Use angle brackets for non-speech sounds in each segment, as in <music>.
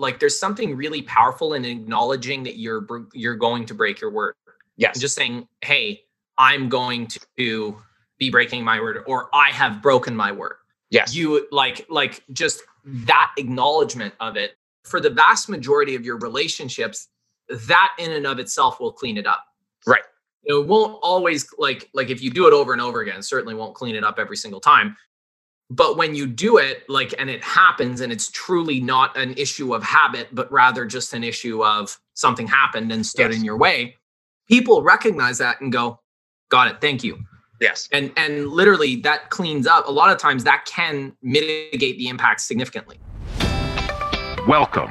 like there's something really powerful in acknowledging that you're you're going to break your word. Yes. Just saying, "Hey, I'm going to be breaking my word or I have broken my word." Yes. You like like just that acknowledgement of it for the vast majority of your relationships, that in and of itself will clean it up. Right. It won't always like like if you do it over and over again, certainly won't clean it up every single time. But when you do it, like and it happens, and it's truly not an issue of habit, but rather just an issue of something happened and stood yes. in your way, people recognize that and go, Got it, thank you. Yes. And and literally that cleans up. A lot of times that can mitigate the impact significantly. Welcome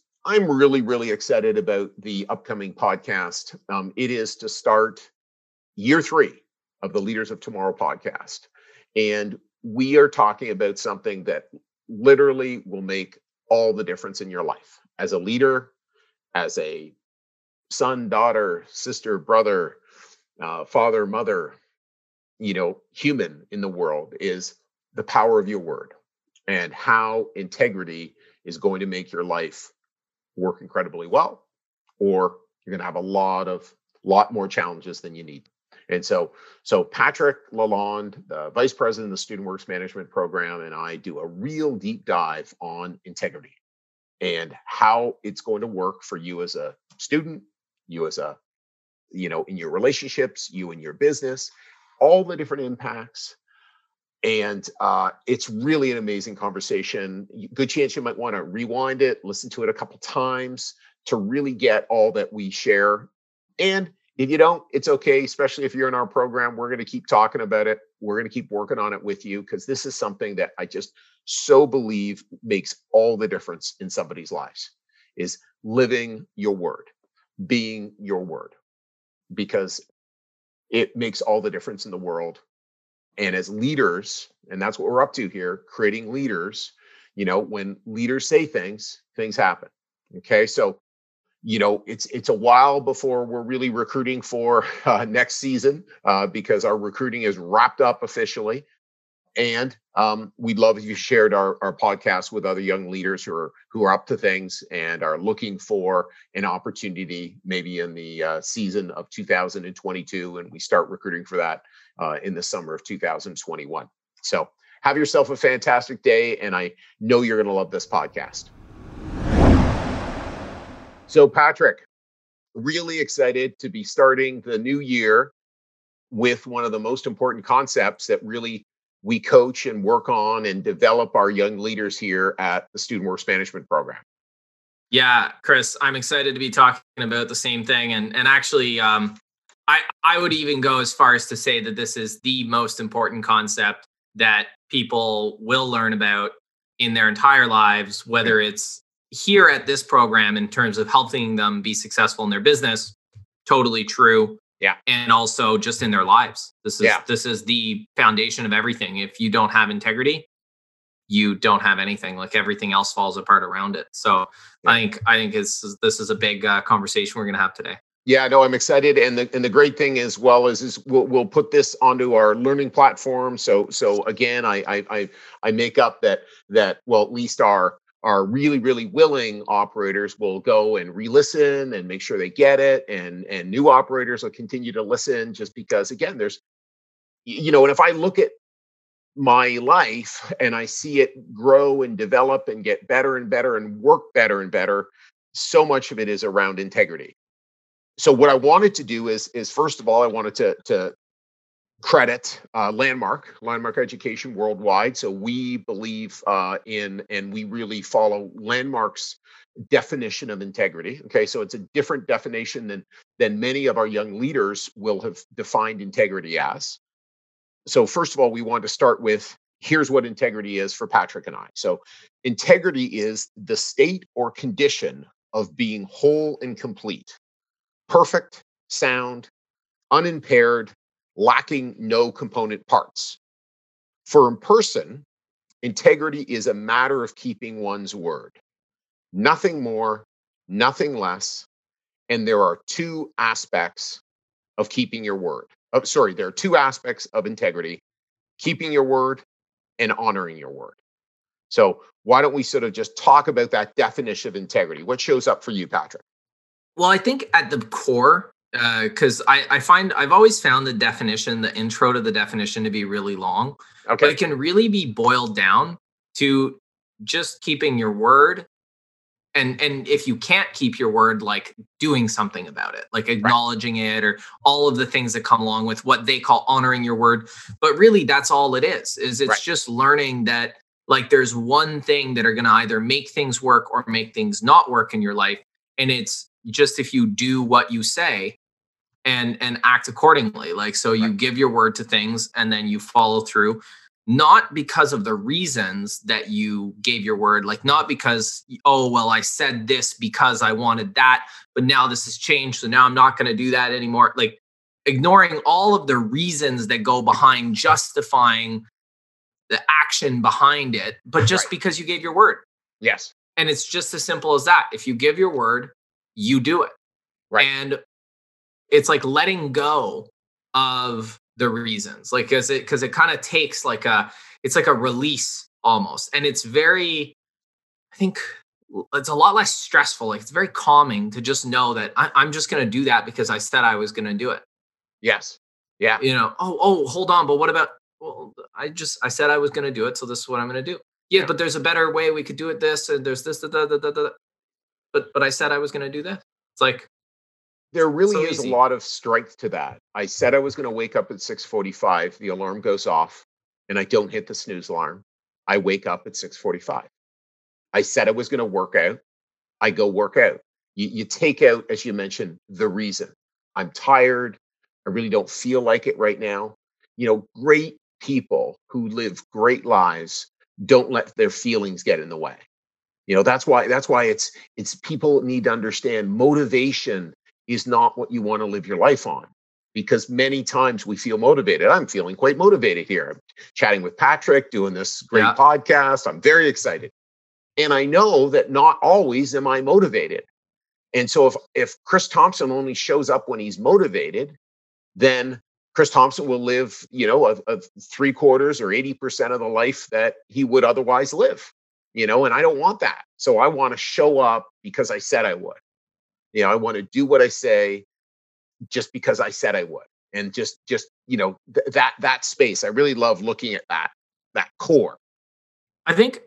I'm really, really excited about the upcoming podcast. Um, it is to start year three of the Leaders of Tomorrow podcast. And we are talking about something that literally will make all the difference in your life as a leader, as a son, daughter, sister, brother, uh, father, mother, you know, human in the world is the power of your word and how integrity is going to make your life work incredibly well, or you're going to have a lot of lot more challenges than you need. And so, so Patrick Lalonde, the vice president of the Student Works Management Program, and I do a real deep dive on integrity and how it's going to work for you as a student, you as a, you know, in your relationships, you in your business, all the different impacts and uh, it's really an amazing conversation. Good chance you might want to rewind it, listen to it a couple times to really get all that we share. And if you don't, it's okay, especially if you're in our program. We're going to keep talking about it. We're going to keep working on it with you because this is something that I just so believe makes all the difference in somebody's lives is living your word, being your word, because it makes all the difference in the world and as leaders, and that's what we're up to here, creating leaders, you know, when leaders say things, things happen. Okay. So, you know, it's it's a while before we're really recruiting for <laughs> uh, next season uh, because our recruiting is wrapped up officially. And um, we'd love if you shared our, our podcast with other young leaders who are who are up to things and are looking for an opportunity, maybe in the uh, season of 2022, and we start recruiting for that uh, in the summer of 2021. So have yourself a fantastic day, and I know you're going to love this podcast. So, Patrick, really excited to be starting the new year with one of the most important concepts that really we coach and work on and develop our young leaders here at the Student Works Management Program. Yeah, Chris, I'm excited to be talking about the same thing. And and actually, um, I I would even go as far as to say that this is the most important concept that people will learn about in their entire lives, whether it's here at this program in terms of helping them be successful in their business. Totally true. Yeah. And also just in their lives. This is yeah. this is the foundation of everything. If you don't have integrity, you don't have anything. Like everything else falls apart around it. So yeah. I think I think this is this is a big uh, conversation we're going to have today. Yeah, no, I'm excited, and the and the great thing as well is is we'll we'll put this onto our learning platform. So so again, I I I, I make up that that well at least our are really really willing operators will go and re-listen and make sure they get it and and new operators will continue to listen just because again there's you know and if i look at my life and i see it grow and develop and get better and better and work better and better so much of it is around integrity. So what i wanted to do is is first of all i wanted to to credit uh, landmark landmark education worldwide. So we believe uh, in and we really follow landmark's definition of integrity okay? So it's a different definition than than many of our young leaders will have defined integrity as. So first of all we want to start with here's what integrity is for patrick and i. So integrity is the state or condition of being whole and complete, perfect, sound, unimpaired, lacking no component parts. For a person, integrity is a matter of keeping one's word. Nothing more, nothing less. And there are two aspects of keeping your word. Oh, sorry, there are two aspects of integrity keeping your word and honoring your word. So, why don't we sort of just talk about that definition of integrity? What shows up for you, Patrick? Well, I think at the core, because uh, I, I find I've always found the definition, the intro to the definition to be really long. Okay. But it can really be boiled down to just keeping your word and and if you can't keep your word like doing something about it like acknowledging right. it or all of the things that come along with what they call honoring your word but really that's all it is is it's right. just learning that like there's one thing that are going to either make things work or make things not work in your life and it's just if you do what you say and and act accordingly. Like so you right. give your word to things and then you follow through not because of the reasons that you gave your word like not because oh well i said this because i wanted that but now this has changed so now i'm not going to do that anymore. Like ignoring all of the reasons that go behind justifying the action behind it but just right. because you gave your word. Yes. And it's just as simple as that. If you give your word you do it. Right. And it's like letting go of the reasons like because it because it kind of takes like a it's like a release almost and it's very i think it's a lot less stressful like it's very calming to just know that I, i'm just going to do that because i said i was going to do it. Yes. Yeah. You know oh oh hold on but what about well i just i said i was going to do it so this is what i'm going to do. Yeah, yeah, but there's a better way we could do it this and there's this da, da, da, but but i said i was going to do this. It's like there really so is easy. a lot of strength to that. I said I was going to wake up at 6:45. The alarm goes off, and I don't hit the snooze alarm. I wake up at 6:45. I said I was going to work out. I go work out. You, you take out, as you mentioned, the reason. I'm tired. I really don't feel like it right now. You know, great people who live great lives don't let their feelings get in the way. You know, that's why that's why it's it's people need to understand motivation is not what you want to live your life on because many times we feel motivated. I'm feeling quite motivated here. I'm chatting with Patrick, doing this great yeah. podcast. I'm very excited. And I know that not always am I motivated. And so if if Chris Thompson only shows up when he's motivated, then Chris Thompson will live, you know, of, a three quarters or 80% of the life that he would otherwise live, you know, and I don't want that. So I want to show up because I said I would. You know, I want to do what I say just because I said I would. And just just, you know, th- that that space. I really love looking at that that core. I think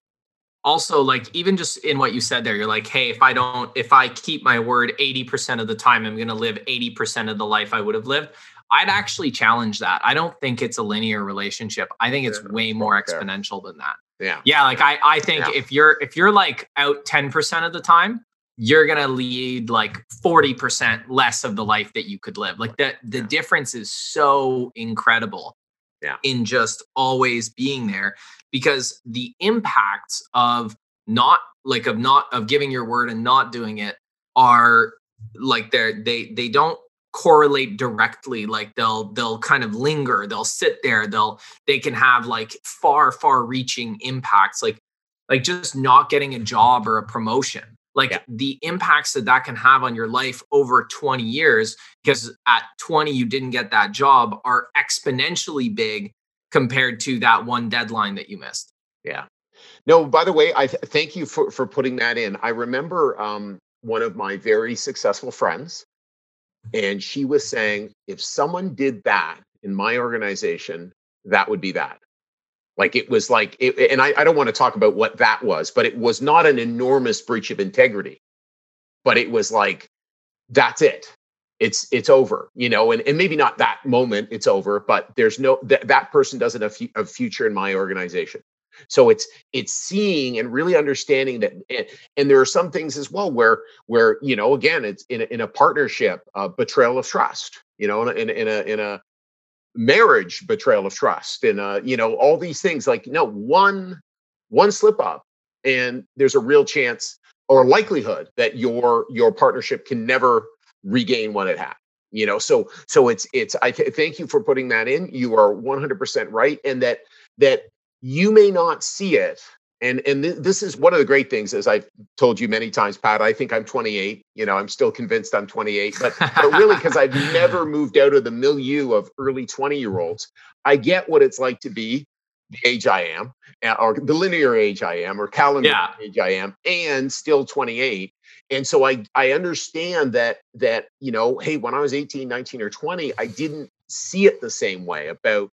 also like even just in what you said there you're like hey if i don't if i keep my word 80% of the time i'm going to live 80% of the life i would have lived i'd actually challenge that i don't think it's a linear relationship i think it's way more exponential than that yeah yeah like i i think yeah. if you're if you're like out 10% of the time you're going to lead like 40% less of the life that you could live. Like that the difference is so incredible yeah. in just always being there because the impacts of not like of not of giving your word and not doing it are like they're they they don't correlate directly. Like they'll they'll kind of linger. They'll sit there. They'll they can have like far far reaching impacts. Like like just not getting a job or a promotion like yeah. the impacts that that can have on your life over 20 years because at 20 you didn't get that job are exponentially big compared to that one deadline that you missed. Yeah. No by the way i th- thank you for for putting that in. I remember um, one of my very successful friends and she was saying if someone did that in my organization that would be that like it was like, it, and I, I don't want to talk about what that was, but it was not an enormous breach of integrity. But it was like, that's it. It's it's over, you know, and, and maybe not that moment it's over, but there's no that that person doesn't have a future in my organization. So it's it's seeing and really understanding that, and, and there are some things as well where where you know again it's in a, in a partnership, uh, betrayal of trust, you know, in, in a in a marriage betrayal of trust and uh, you know all these things like no one one slip up and there's a real chance or likelihood that your your partnership can never regain what it had you know? So so it's it's i th- thank you for putting that in. You are 100% right and that that you may not see it and and th- this is one of the great things as i've told you many times pat i think i'm 28 you know i'm still convinced i'm 28 but but really because i've never moved out of the milieu of early 20 year olds i get what it's like to be the age i am or the linear age i am or calendar yeah. age i am and still 28 and so i i understand that that you know hey when i was 18 19 or 20 i didn't see it the same way about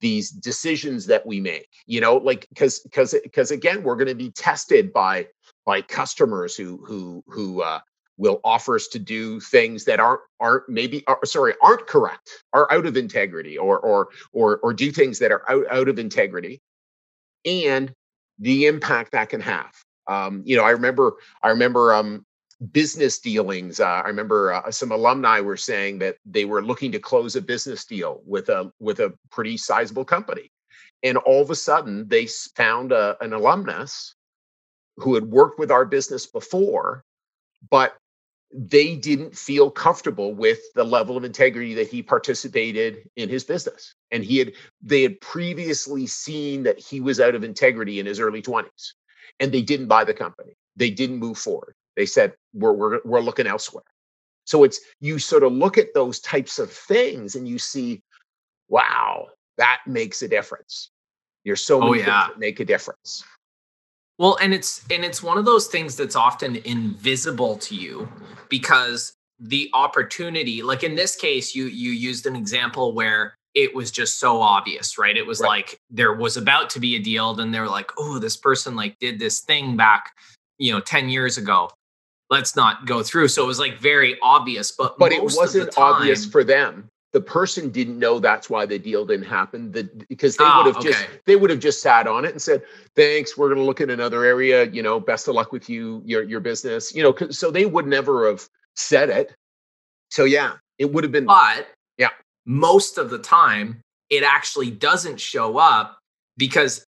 these decisions that we make you know like because because because again we're going to be tested by by customers who who who uh will offer us to do things that aren't aren't maybe are, sorry aren't correct are out of integrity or or or or do things that are out, out of integrity and the impact that can have. Um, you know i remember i remember um, business dealings. Uh, I remember uh, some alumni were saying that they were looking to close a business deal with a with a pretty sizable company, and all of a sudden they found a, an alumnus who had worked with our business before, but they didn't feel comfortable with the level of integrity that he participated in his business. And he had they had previously seen that he was out of integrity in his early 20s and they didn't buy the company. They didn't move forward they said we're we're we're looking elsewhere. So it's you sort of look at those types of things and you see, wow, that makes a difference. You're so oh, yeah. make a difference. Well, and it's and it's one of those things that's often invisible to you because the opportunity, like in this case, you you used an example where it was just so obvious, right? It was right. like there was about to be a deal, then they were like, oh, this person like did this thing back, you know, 10 years ago let's not go through. So it was like very obvious, but but it wasn't time, obvious for them. The person didn't know that's why the deal didn't happen. That because they would have ah, just they would have just sat on it and said, "Thanks, we're going to look at another area. You know, best of luck with you, your your business. You know, so they would never have said it. So yeah, it would have been. But yeah, most of the time, it actually doesn't show up because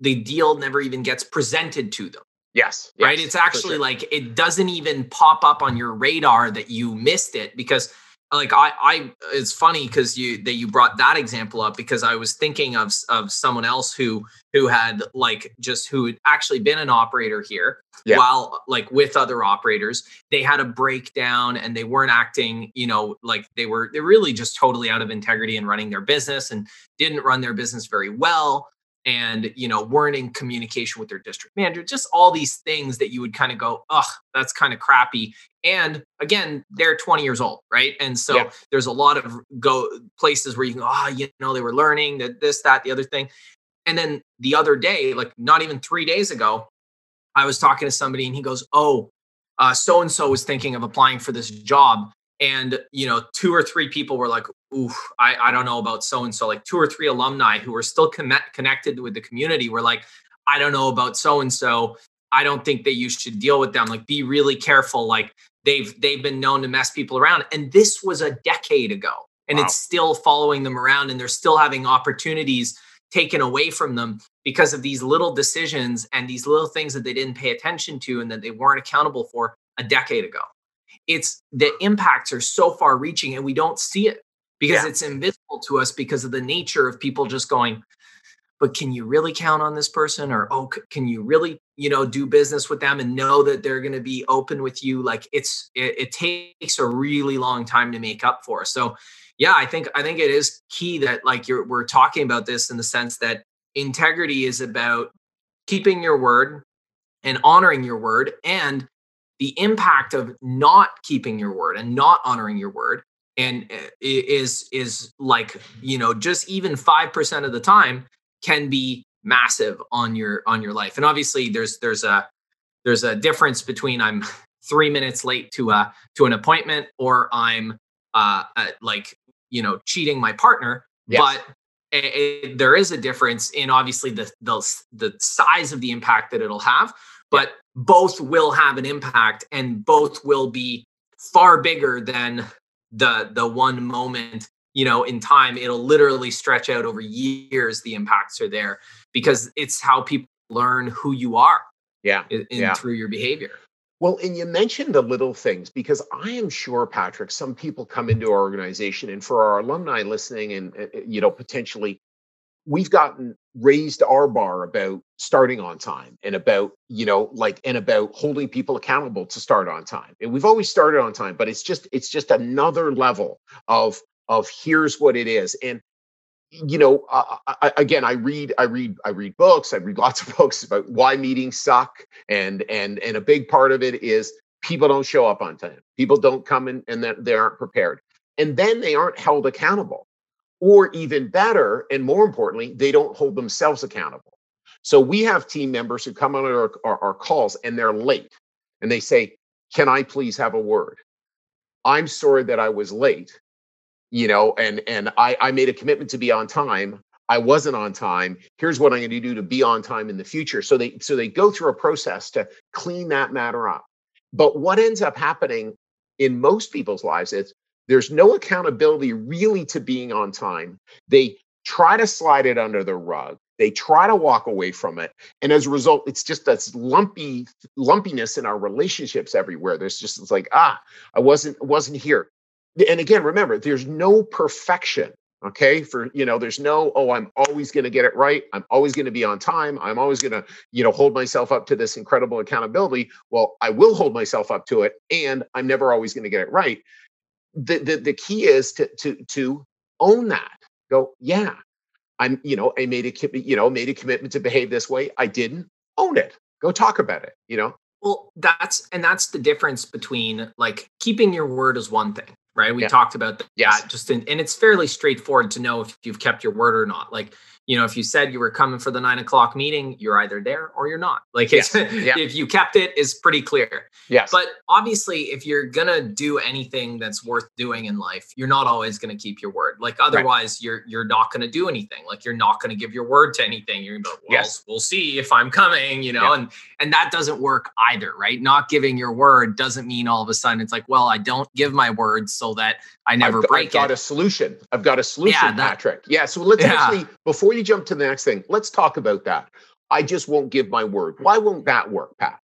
the deal never even gets presented to them. Yes. Right. It's actually sure. like it doesn't even pop up on your radar that you missed it because like I I it's funny because you that you brought that example up because I was thinking of of someone else who who had like just who had actually been an operator here yeah. while like with other operators they had a breakdown and they weren't acting you know like they were they're really just totally out of integrity and running their business and didn't run their business very well and you know weren't in communication with their district manager just all these things that you would kind of go ugh that's kind of crappy. And again they're 20 years old right? And so yeah. there's a lot of go places where you can go oh you know they were learning that this that the other thing. And then the other day like not even three days ago i was talking to somebody and he goes oh so and so was thinking of applying for this job and you know two or three people were like ooh i, I don't know about so and so like two or three alumni who were still connect, connected with the community were like i don't know about so and so i don't think that you should deal with them. Like be really careful. Like they've they've been known to mess people around. And this was a decade ago and wow. it's still following them around and they're still having opportunities taken away from them because of these little decisions and these little things that they didn't pay attention to and that they weren't accountable for a decade ago it's the impacts are so far reaching and we don't see it because yeah. it's invisible to us because of the nature of people just going but can you really count on this person? or oh can you really you know do business with them and know that they're going to be open with you? Like it's it, it, takes a really long time to make up for. So yeah i think i think it is key that like you're we're talking about this in the sense that integrity is about keeping your word and honoring your word and the impact of not keeping your word and not honoring your word and eh, is is like you know just even 5% of the time can be massive on your on your life and obviously there's there's a there's a difference between i'm <laughs> 3 minutes late to a to an appointment or i'm uh, uh like you know cheating my partner yes. but it, it, there is a difference in obviously the, the the size of the impact that it'll have but both will have an impact and both will be far bigger than the the one moment you know in time it'll literally stretch out over years the impacts are there because it's how people learn who you are Yeah. in, yeah. through your behavior. Well, and you mentioned the little things because I am sure, Patrick, some people come into our organization, and for our alumni listening, and uh, you know, potentially, we've gotten raised our bar about starting on time and about you know, like, and about holding people accountable to start on time. And we've always started on time, but it's just it's just another level of of here's what it is, and you know uh, I, again i read i read i read books i read <laughs> lots of books about why meetings suck. And and and a big part of it is people don't show up on time. People don't come in and they aren't prepared. And then they aren't held accountable or even better and more importantly they don't hold themselves accountable. So we have team members who come on our, our, our calls and they're late and they say can i please have a word? I'm sorry that i was late you know and and i i made a commitment to be on time. I wasn't on time. Here's what i'm going to do to be on time in the future. So they so they go through a process to clean that matter up. But what ends up happening in most people's lives is there's no accountability really to being on time. They try to slide it under the rug. They try to walk away from it. And as a result it's just this lumpy lumpiness in our relationships everywhere. There's just it's like ah i wasn't wasn't here. And again remember there's no perfection okay? For you know there's no oh i'm always going to get it right. I'm always going to be on time. I'm always going to you know hold myself up to this incredible accountability. Well i will hold myself up to it and i'm never always going to get it right the, the the key is to to to own that go yeah i'm you know i made a you know made a commitment to behave this way i didn't own it go talk about it you know well that's and that's the difference between like keeping your word is one thing right? We Yeah. talked about that Yes. just in, and it's fairly straightforward to know if you've kept your word or not. Like, you know, if you said you were coming for the nine o'clock meeting, you're either there or you're not. <laughs> Like, it's, Yeah. if you kept it, is pretty clear. yes But obviously, if you're gonna do anything that's worth doing in life, you're not always gonna keep your word. Like, otherwise, you're you're not gonna do anything. Like, you're not gonna give your word to anything. You're gonna be like, well, Yes. we'll see if I'm coming, you know, Yeah. and and that doesn't work either, right? Not giving your word doesn't mean all of a sudden it's like, well, I don't give my word so that I never I've, break I've got it. a solution. I've got a solution, that- Patrick. Yeah. So let's Yeah. actually, before you jump to the next thing, let's talk about that. I just won't give my word. Why won't that work, Pat?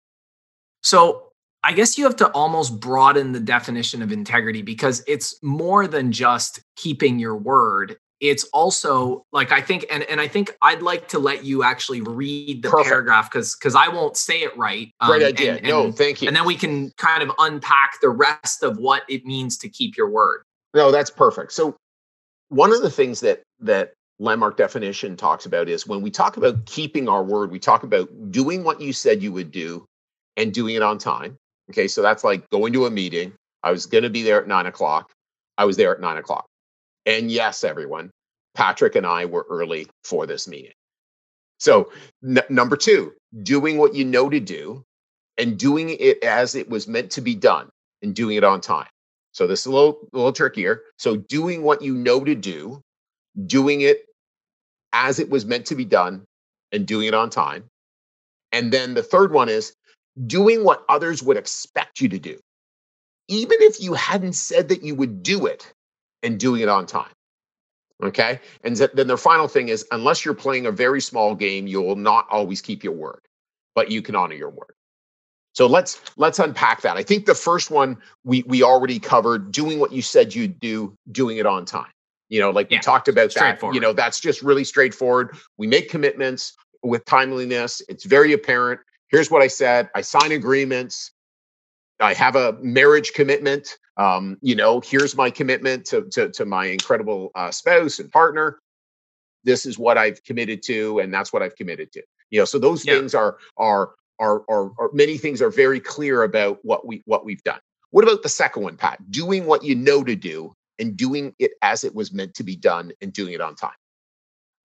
So I guess you have to almost broaden the definition of integrity because it's more than just keeping your word. It's also like I think, and, and I think I'd like to let you actually read the Perfect. paragraph because because I won't say it right. Great um, idea. and- no, thank you. and then we can kind of unpack the rest of what it means to keep your word. No, that's perfect. So one of the things that that landmark definition talks about is when we talk about keeping our word, we talk about doing what you said you would do and doing it on time. Okay, so that's like going to a meeting. I was going to be there at nine o'clock. I was there at nine o'clock. And yes, everyone, Patrick and I were early for this meeting. So n- number two, doing what you know to do and doing it as it was meant to be done and doing it on time. So this is a little, a little trickier. So doing what you know to do, doing it as it was meant to be done, and doing it on time. And then the third one is doing what others would expect you to do, even if you hadn't said that you would do it, and doing it on time. Okay. And then the final thing is unless you're playing a very small game, you will not always keep your word, but you can honor your word. So let's let's unpack that. I think the first one we we already covered doing what you said you'd do, doing it on time. You know, like Yeah, we talked about that. You know, that's just really straightforward. We make commitments with timeliness. It's very apparent. Here's what I said. I sign agreements. I have a marriage commitment. Um, you know, here's my commitment to to, to my incredible uh, spouse and partner. This is what I've committed to, and that's what I've committed to. You know, so those Yeah. things are are are, are, are many things are very clear about what we what we've done. What about the second one, Pat? Doing what you know to do and doing it as it was meant to be done and doing it on time.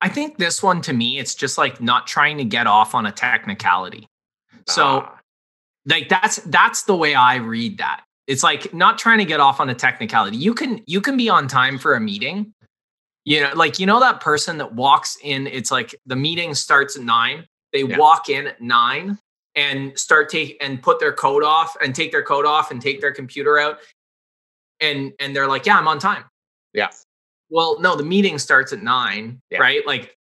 I think this one to me, it's just like not trying to get off on a technicality. So Ah, like that's that's the way I read that. It's like not trying to get off on a technicality. You can you can be on time for a meeting. You know, like you know that person that walks in, it's like the meeting starts at nine. They Yeah. walk in at nine and start take and put their coat off and take their coat off and take their computer out. And and they're like, Yeah, I'm on time. yeah, Well, no, the meeting starts at nine, Yeah. right? Like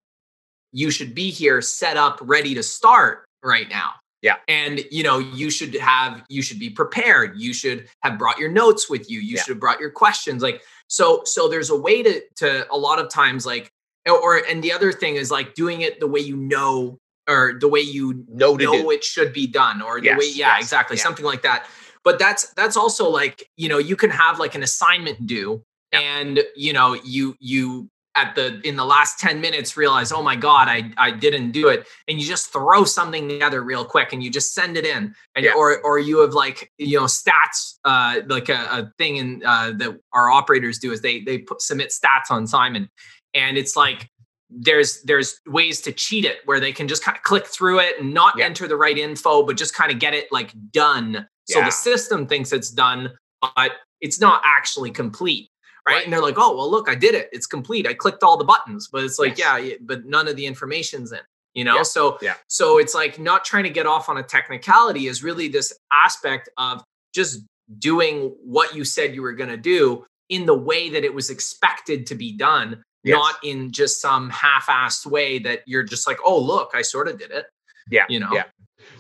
you should be here set up, ready to start right now. Yeah. And you know, you should have you should be prepared. You should have brought your notes with you. You Yeah. should have brought your questions. Like so so there's a way to to a lot of times like or and the other thing is like doing it the way you know or the way you know do. it should be done or the Yes, way yeah yes, exactly yeah. something like that but that's that's also like you know you can have like an assignment due Yeah. and you know you you at the in the last 10 minutes realize oh my god i i didn't do it and you just throw something together real quick and you just send it in and Yeah. or or you have like you know stats uh like a, a thing in uh that our operators do is they they put, submit stats on simon and it's like there's there's ways to cheat it where they can just kind of click through it and not Yeah. enter the right info but just kind of get it like done so Yeah. the system thinks it's done but it's not actually complete right? Right. and they're like oh well look i did it it's complete i clicked all the buttons but it's like Yes. yeah but none of the information's in you know Yeah. so Yeah. so it's like not trying to get off on a technicality is really this aspect of just doing what you said you were going to do in the way that it was expected to be done Yes. not in just some half-assed way that you're just like oh look i sort of did it Yeah, you know yeah.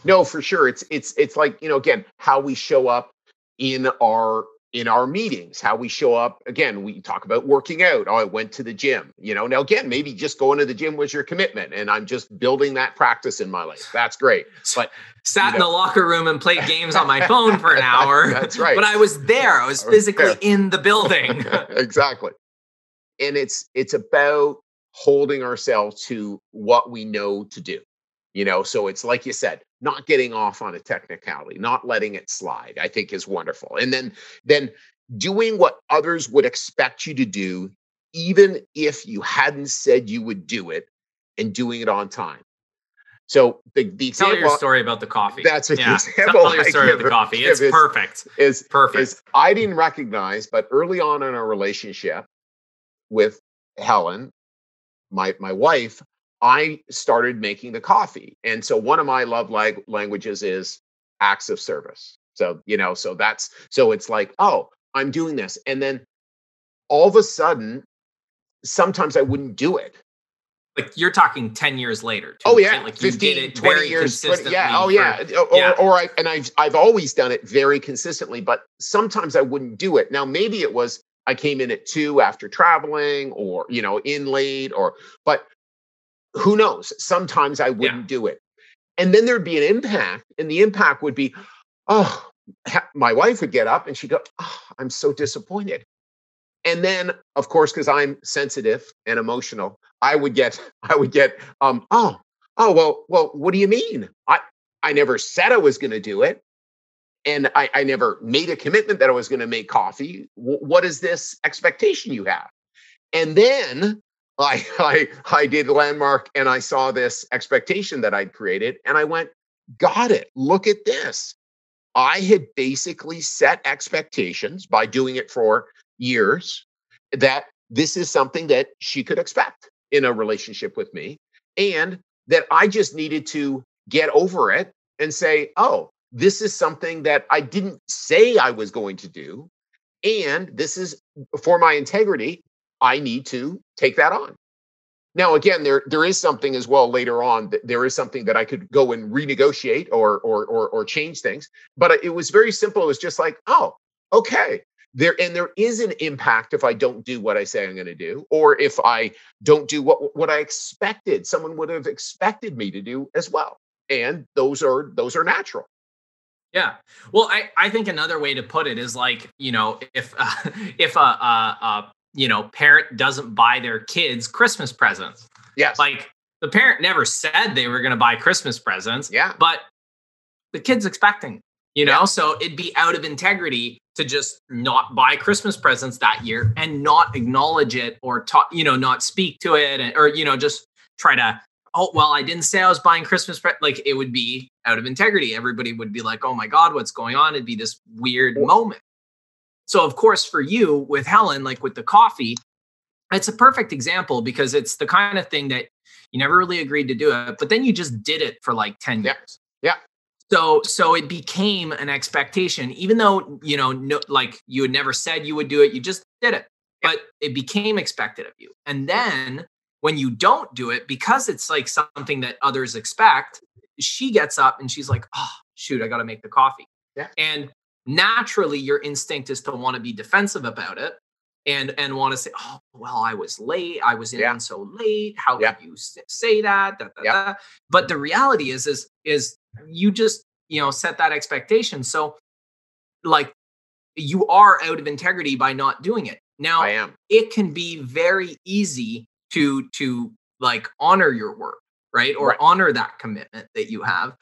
No, for sure. It's it's it's like, you know, again, how we show up in our in our meetings, how we show up. Again, we talk about working out. Oh, I went to the gym. You know, now again, maybe just going to the gym was your commitment, and I'm just building that practice in my life. That's great. But sat You in the locker room and played games on my phone for an <laughs> hour That's right. but i was there i was I was physically there. in the building <laughs> exactly. And it's it's about holding ourselves to what we know to do. You know, so it's like you said, not getting off on a technicality, not letting it slide, I think is wonderful. And then then doing what others would expect you to do, even if you hadn't said you would do it, and doing it on time. So the, the tell example your story about the coffee That's an yeah example tell your story about the coffee it's is- perfect is perfect is I didn't recognize, but early on in our relationship with Helen, my my wife, I started making the coffee, and so one of my love lag- languages is acts of service. So you know, so that's so it's like, oh, I'm doing this, and then all of a sudden, sometimes I wouldn't do it. like you're talking 10 years later oh, too, Oh yeah, like you 15, did it 20 very years, 20 consistently yeah. Oh for- yeah. Or, or I and I've I've always done it very consistently, but sometimes I wouldn't do it. Now maybe it was I came in at two after traveling, or you know, in late, or but who knows? Sometimes I wouldn't do it, and then there'd be an impact, and the impact would be, oh, my wife would get up and she'd go, oh, I'm so disappointed. And then, of course, because I'm sensitive and emotional, I would get, <laughs> I would get, um, oh, oh, well, well, what do you mean? I, I never said I was going to do it, and I, I never made a commitment that I was going to make coffee. W- what is this expectation you have? And then I, <laughs> I, I did landmark, and I saw this expectation that I'd created, and I went, got it. Look at this. I had basically set expectations by doing it for years that this is something that she could expect in a relationship with me and that I just needed to get over it and say, "Oh, this is something that I didn't say I was going to do and this is for my integrity, I need to take that on." Now, again, there there is something as well later on that there is something that I could go and renegotiate or or or, or change things. But it was very simple. It was just like, oh, okay. There and there is an impact if I don't do what I say I'm going to do, or if I don't do what what I expected. Someone would have expected me to do as well, and those are those are natural. Yeah. Well, I, I think another way to put it is like, you know, if uh, <laughs> if a, a, a you know parent doesn't buy their kids Christmas presents, Yes. like the parent never said they were going to buy Christmas presents, yeah. but the kid's expecting, you know, Yeah. so it'd be out of integrity to just not buy Christmas presents that year and not acknowledge it or talk, you know, not speak to it and, or, you know, just try to, oh, well, I didn't say I was buying Christmas, pre-. like it would be out of integrity. Everybody would be like, oh my God, what's going on? It'd be this weird moment. So, of course, for you with Helen, like with the coffee, it's a perfect example because it's the kind of thing that you never really agreed to do it, but then you just did it for like 10 Yeah. years. Yeah. So so it became an expectation, even though you know, no, like you had never said you would do it, you just did it. But it became expected of you. And then when you don't do it, because it's like something that others expect, she gets up and she's like, oh, shoot, I got to make the coffee. Yeah. And naturally, your instinct is to want to be defensive about it and and want to say, oh, well, I was late. I was in Yeah. so late. How Yeah. could you say that? Da, da, Yeah. da. But the reality is, is, is you just, you know, set that expectation. So like you are out of integrity by not doing it. Now, I am. it can be very easy to to like honor your work right or Right. honor that commitment that you have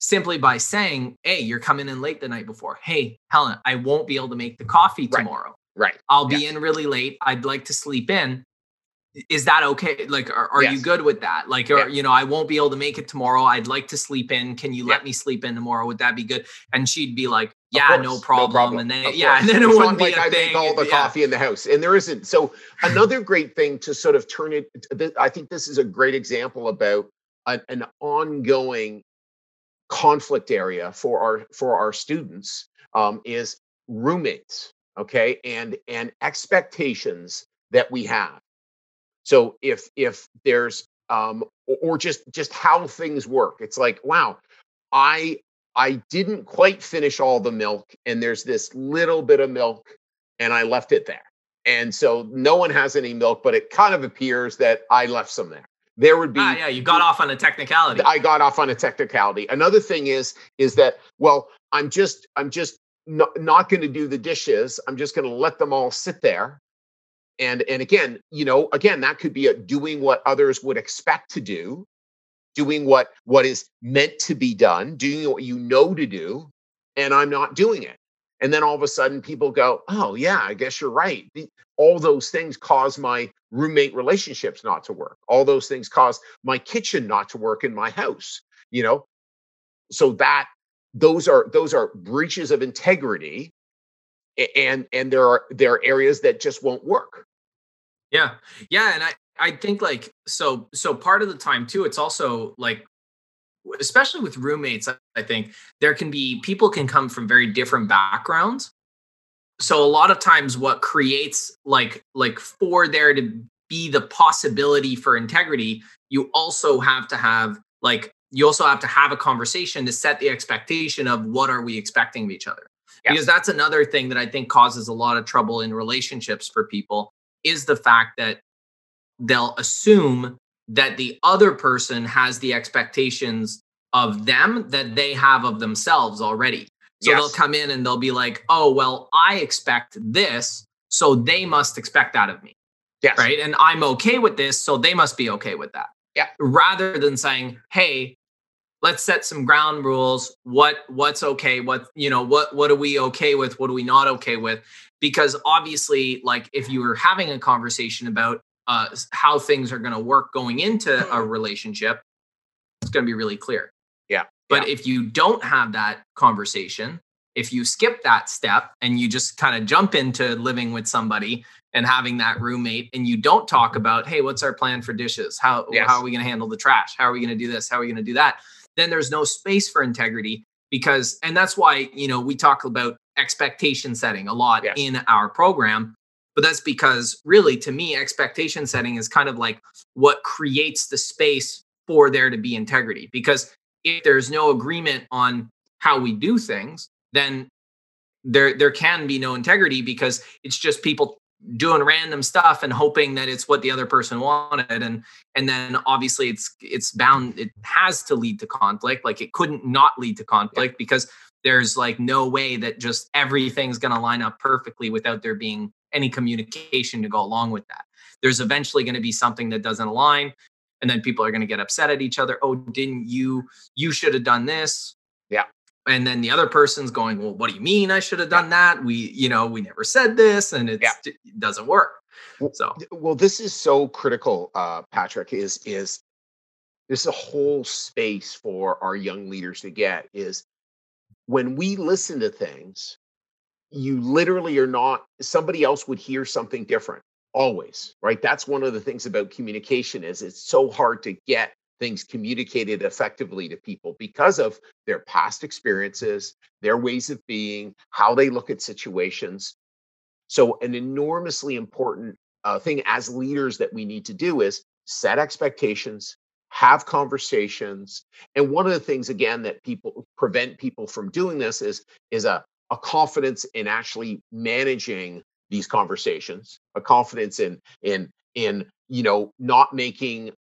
simply by saying hey you're coming in late the night before. Hey helen i won't be able to make the coffee tomorrow. Right. i'll be Yes. in really late. I'd like to sleep in. Is that okay? Like are, are you good with that? Like or Yeah. you know i won't be able to make it tomorrow. I'd like to sleep in. Can you Yeah. let me sleep in tomorrow? Would that be good? And she'd be like yeah course, no problem, and then Of yeah <laughs> and then it It's wouldn't be like I thing make all the yeah. coffee in the house, and there isn't. So <laughs> another great thing to sort of turn it. I think this is a great example about an, an ongoing conflict area for our for our students um, is roommates. Okay, and and expectations that we have. So if if there's um, or, or just just how things work, it's like wow, I I didn't quite finish all the milk, and there's this little bit of milk, and I left it there. And so no one has any milk, but it kind of appears that I left some there. There would be ah, yeah you got off on a technicality I got off on a technicality. Another thing is is that well, I'm just I'm just not, not going to do the dishes. I'm just going to let them all sit there. And and again, you know, again that could be a doing what others would expect to do, doing what what is meant to be done, doing what you know to do, and I'm not doing it. And then all of a sudden people go, "Oh, yeah, I guess you're right." All those things cause my roommate relationships not to work. All those things cause my kitchen not to work in my house, you know? So that those are those are breaches of integrity and and there are there are areas that just won't work. Yeah. Yeah. And I, I think like, so, so part of the time too, it's also like, especially with roommates, I- think there can be people can come from very different backgrounds. So a lot of times what creates like, like for there to be the possibility for integrity, you also have to have like, you also have to have a conversation to set the expectation of what are we expecting of each other. Yeah. Because that's another thing that I think causes a lot of trouble in relationships for people is the fact that they'll assume that the other person has the expectations of them that they have of themselves already. So they'll come in and they'll be like, "Oh, well, I expect this, so they must expect that of me." Yes. Right? And I'm okay with this, so they must be okay with that. Yeah. Rather than saying, "Hey, let's set some ground rules. What what's okay? What, you know, what what are we okay with? What are we not okay with?" Because obviously, like if you were having a conversation about uh how things are going to work going into a relationship, it's going to be really clear. Yeah, But if you don't have that conversation, if you skip that step and you just kind of jump into living with somebody and having that roommate and you don't talk about, hey, what's our plan for dishes? How Yes. how are we going to handle the trash? How are we going to do this? How are we going to do that? Then there's no space for integrity because and that's why, you know, we talk about expectation setting a lot Yes. in our program. But that's because really to me expectation setting is kind of like what creates the space for there to be integrity. Because if there's no agreement on how we do things, then there there can be no integrity because it's just people doing random stuff and hoping that it's what the other person wanted. And and then obviously it's it's bound it has to lead to conflict. Like it couldn't not lead to conflict because there's like no way that just everything's going to line up perfectly without there being any communication to go along with that there's eventually going to be something that doesn't align and then people are going to get upset at each other oh didn't you you should have done this Yeah. and then the other person's going well what do you mean i should have done that we you know we never said this and Yeah. it doesn't work so Well, this is so critical, uh, Patrick. Is is this is a whole space for our young leaders to get is when we listen to things, you literally are not. Somebody else would hear something different always, right? That's one of the things about communication is it's so hard to get things communicated effectively to people because of their past experiences, their ways of being, how they look at situations. So, an enormously important uh, thing as leaders that we need to do is set expectations, have conversations. And one of the things again that people prevent people from doing this is is a a confidence in actually managing these conversations, a confidence in in in you know not making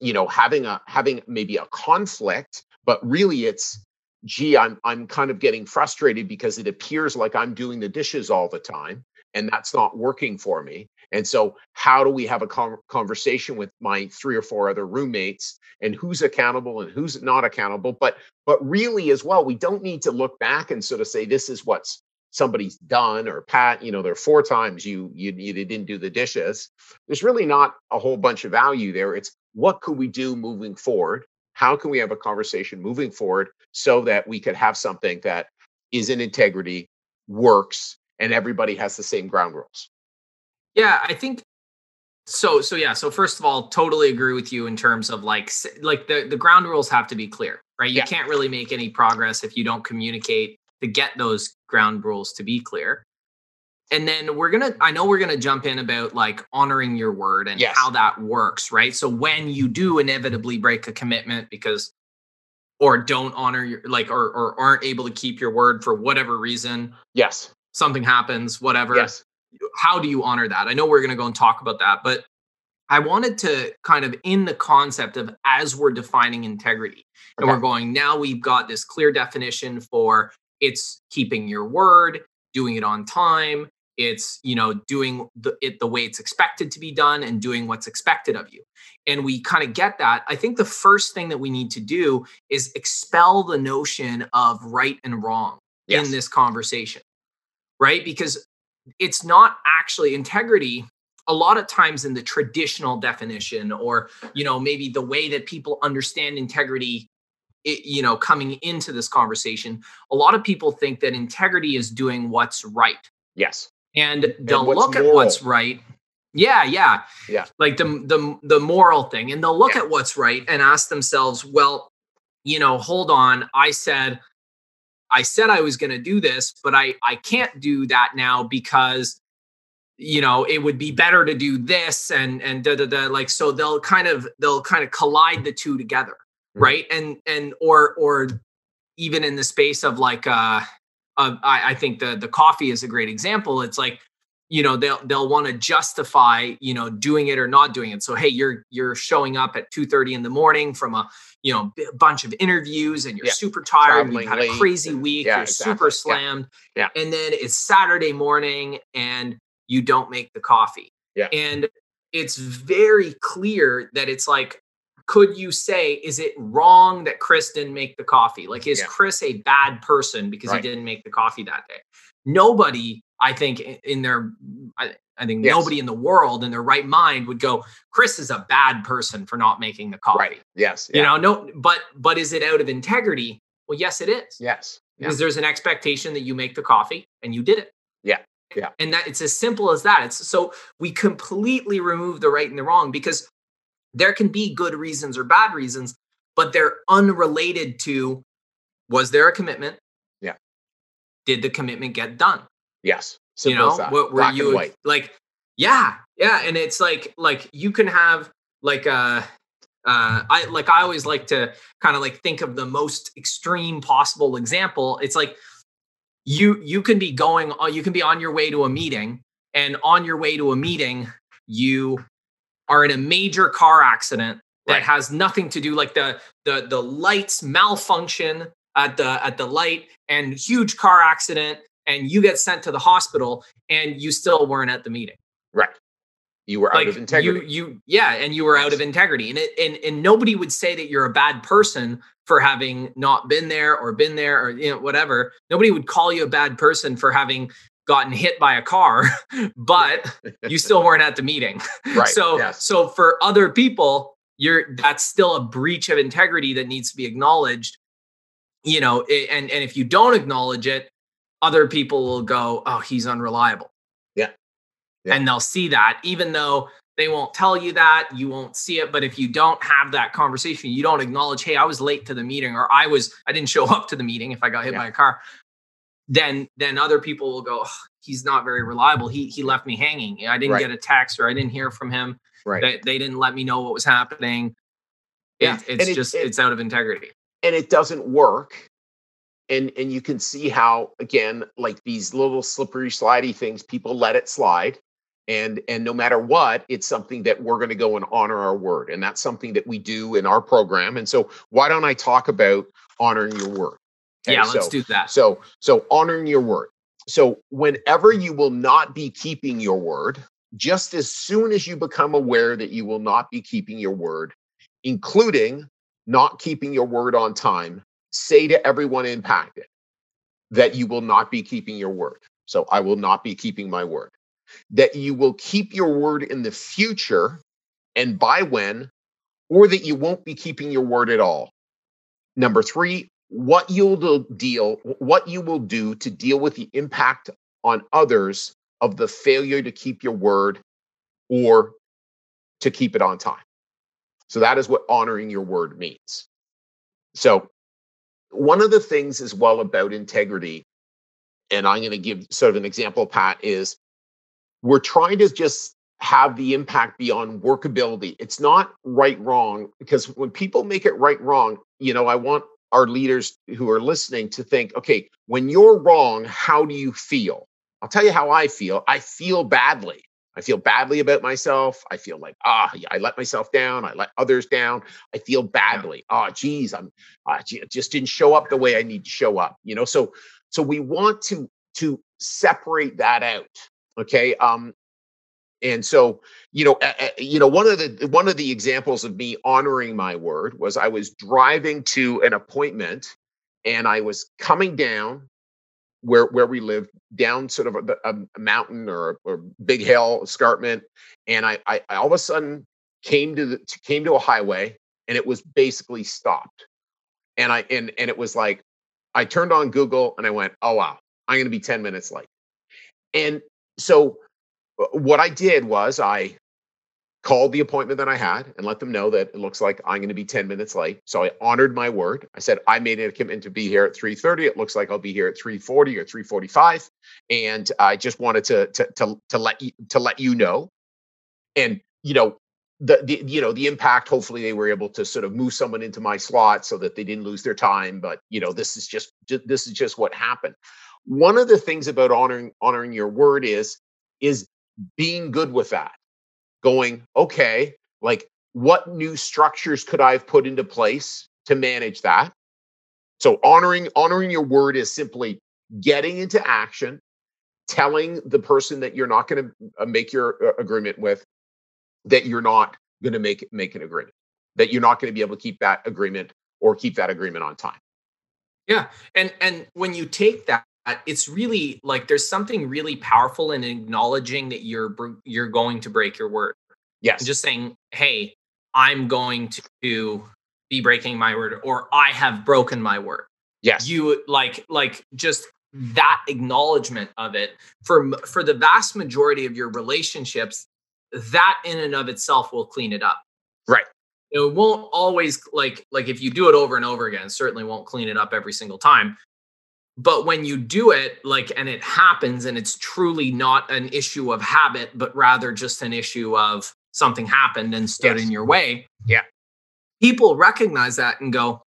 you know having a having maybe a conflict, but really it's gee i'm i'm kind of getting frustrated because it appears like i'm doing the dishes all the time and that's not working for me and so, how do we have a conversation with my three or four other roommates and who's accountable and who's not accountable? But but really, as well, we don't need to look back and sort of say this is what's somebody's done or Pat, you know, there are four times you, you you didn't do the dishes. There's really not a whole bunch of value there. It's what could we do moving forward? How can we have a conversation moving forward so that we could have something that is in integrity, works, and everybody has the same ground rules? Yeah, I think so. So yeah. So first of all, totally agree with you in terms of like like the the ground rules have to be clear, right? You yeah. can't really make any progress if you don't communicate to get those ground rules to be clear. And then we're gonna. I know we're gonna jump in about like honoring your word and yes. how that works, right? So when you do inevitably break a commitment because or don't honor your like or or aren't able to keep your word for whatever reason. Yes. Something happens, whatever. Yes how do you honor that? I know we're going to go and talk about that, but I wanted to kind of in the concept of as we're defining integrity and we're going, now we've got this clear definition for it's keeping your word, doing it on time, it's you know doing the, it the way it's expected to be done and doing what's expected of you and we kind of get that i think the first thing that we need to do is expel the notion of right and wrong yes. in this conversation right because it's not actually integrity a lot of times in the traditional definition or you know maybe the way that people understand integrity it, you know coming into this conversation a lot of people think that integrity is doing what's right. Yes. And they'll and look moral. at what's right. Yeah yeah. Yeah. Like the the the moral thing. And they'll look yeah. at what's right and ask themselves well you know hold on. I said I said I was going to do this, but I I can't do that now because you know it would be better to do this and and da da da like so they'll kind of they'll kind of collide the two together, mm-hmm. right? And and or or even in the space of like uh, I, I think the the coffee is a great example. It's like you know they'll they'll want to justify you know doing it or not doing it so hey you're you're showing up at 2 30 in the morning from a you know a bunch of interviews and you're yeah. super tired you've had a crazy week yeah, you're exactly. super slammed yeah. yeah and then it's saturday morning and you don't make the coffee yeah and it's very clear that it's like could you say is it wrong that chris didn't make the coffee like is chris a bad person because right. he didn't make the coffee that day nobody I think in their, I, I think yes. nobody in the world in their right mind would go, Chris is a bad person for not making the coffee. Right. Yes. Yeah. You know, no, but, but is it out of integrity? Well, yes, it is. Yes. Yeah. Because there's an expectation that you make the coffee and you did it. Yeah. Yeah. And that it's as simple as that. It's so we completely remove the right and the wrong because there can be good reasons or bad reasons, but they're unrelated to was there a commitment? Yeah. Did the commitment get done? Yes. Simple you know, what were you like? Yeah, yeah, and it's like like you can have like uh uh I like I always like to kind of like think of the most extreme possible example. It's like you you can be going uh, you can be on your way to a meeting and on your way to a meeting you are in a major car accident that right. has nothing to do like the the the lights malfunction at the at the light and huge car accident and you get sent to the hospital and you still weren't at the meeting. Right. You were like, out of integrity. You, you, yeah, and you were out of integrity, and it, and and nobody would say that you're a bad person for having not been there or been there or you know whatever. Nobody would call you a bad person for having gotten hit by a car, <laughs> but you still weren't at the meeting. <laughs> Right. So yes. so for other people, you're that's still a breach of integrity that needs to be acknowledged. You know, and and if you don't acknowledge it, other people will go, oh, he's unreliable. Yeah. yeah. And they'll see that, even though they won't tell you that, you won't see it. But if you don't have that conversation, you don't acknowledge, hey, I was late to the meeting, or I was, I didn't show <laughs> up to the meeting if I got hit yeah. by a car. Then, then other people will go, oh, he's not very reliable. He he left me hanging. I didn't right. get a text, or I didn't hear from him. Right. They, they didn't let me know what was happening. Yeah, it's, it's just it, it's out of integrity. And it doesn't work. And and you can see how again, like these little slippery slidey things, people let it slide. And and no matter what, it's something that we're going to go and honor our word. And that's something that we do in our program. And so why don't I talk about honoring your word? Okay, yeah, let's so, do that. So so honoring your word. So whenever you will not be keeping your word, just as soon as you become aware that you will not be keeping your word, including not keeping your word on time, say to everyone impacted that you will not be keeping your word. So I will not be keeping my word. That you will keep your word in the future and by when, or that you won't be keeping your word at all. Number three, what you'll deal, what you will do to deal with the impact on others of the failure to keep your word or to keep it on time. So that is what honoring your word means. So, one of the things as well about integrity, and I'm going to give sort of an example, Pat, is we're trying to just have the impact beyond workability. It's not right wrong because when people make it right wrong, you know, I want our leaders who are listening to think, okay, when you're wrong, how do you feel? I'll tell you how I feel. I feel badly. I feel badly about myself. I feel like, ah, I let myself down. I let others down. I feel badly. Yeah. Oh, geez, I'm I just didn't show up the way I need to show up. You know, so so we want to to separate that out. Okay. Um, and so you know uh, you know one of the one of the examples of me honoring my word was i was driving to an appointment and i was coming down where where we lived down sort of a, a mountain or a big hill escarpment and I, I, I all of a sudden came to the came to a highway and it was basically stopped. And i and and it was like i turned on google and i went oh wow i'm going to be 10 minutes late. And so uh, what i did was i called the appointment that I had and let them know that it looks like I'm going to be 10 minutes late. So I honored my word. I said I made a commitment to be here at 3:30. It looks like I'll be here at 3:40 or 3:45 and I just wanted to to to to let you to let you know. And you know, the, the you know the impact hopefully they were able to sort of move someone into my slot so that they didn't lose their time but you know this is just, just this is just what happened one of the things about honoring honoring your word is is being good with that going, okay, like what new structures could I have put into place to manage that? So honoring honoring your word is simply getting into action, telling the person that you're not going to uh, make your uh, agreement with that you're not going to make make an agreement, that you're not going to be able to keep that agreement or keep that agreement on time. Yeah, and and when you take that it's really like there's something really powerful in acknowledging that you're you're going to break your word. Yes. Just saying, "Hey, I'm going to be breaking my word or I have broken my word." Yes. You like like just that acknowledgement of it for for the vast majority of your relationships that in and of itself will clean it up. Right. It won't always like like if you do it over and over again, certainly won't clean it up every single time but when you do it like and it happens and it's truly not an issue of habit but rather just an issue of something happened and stood yes. in your way yeah. people recognize that and go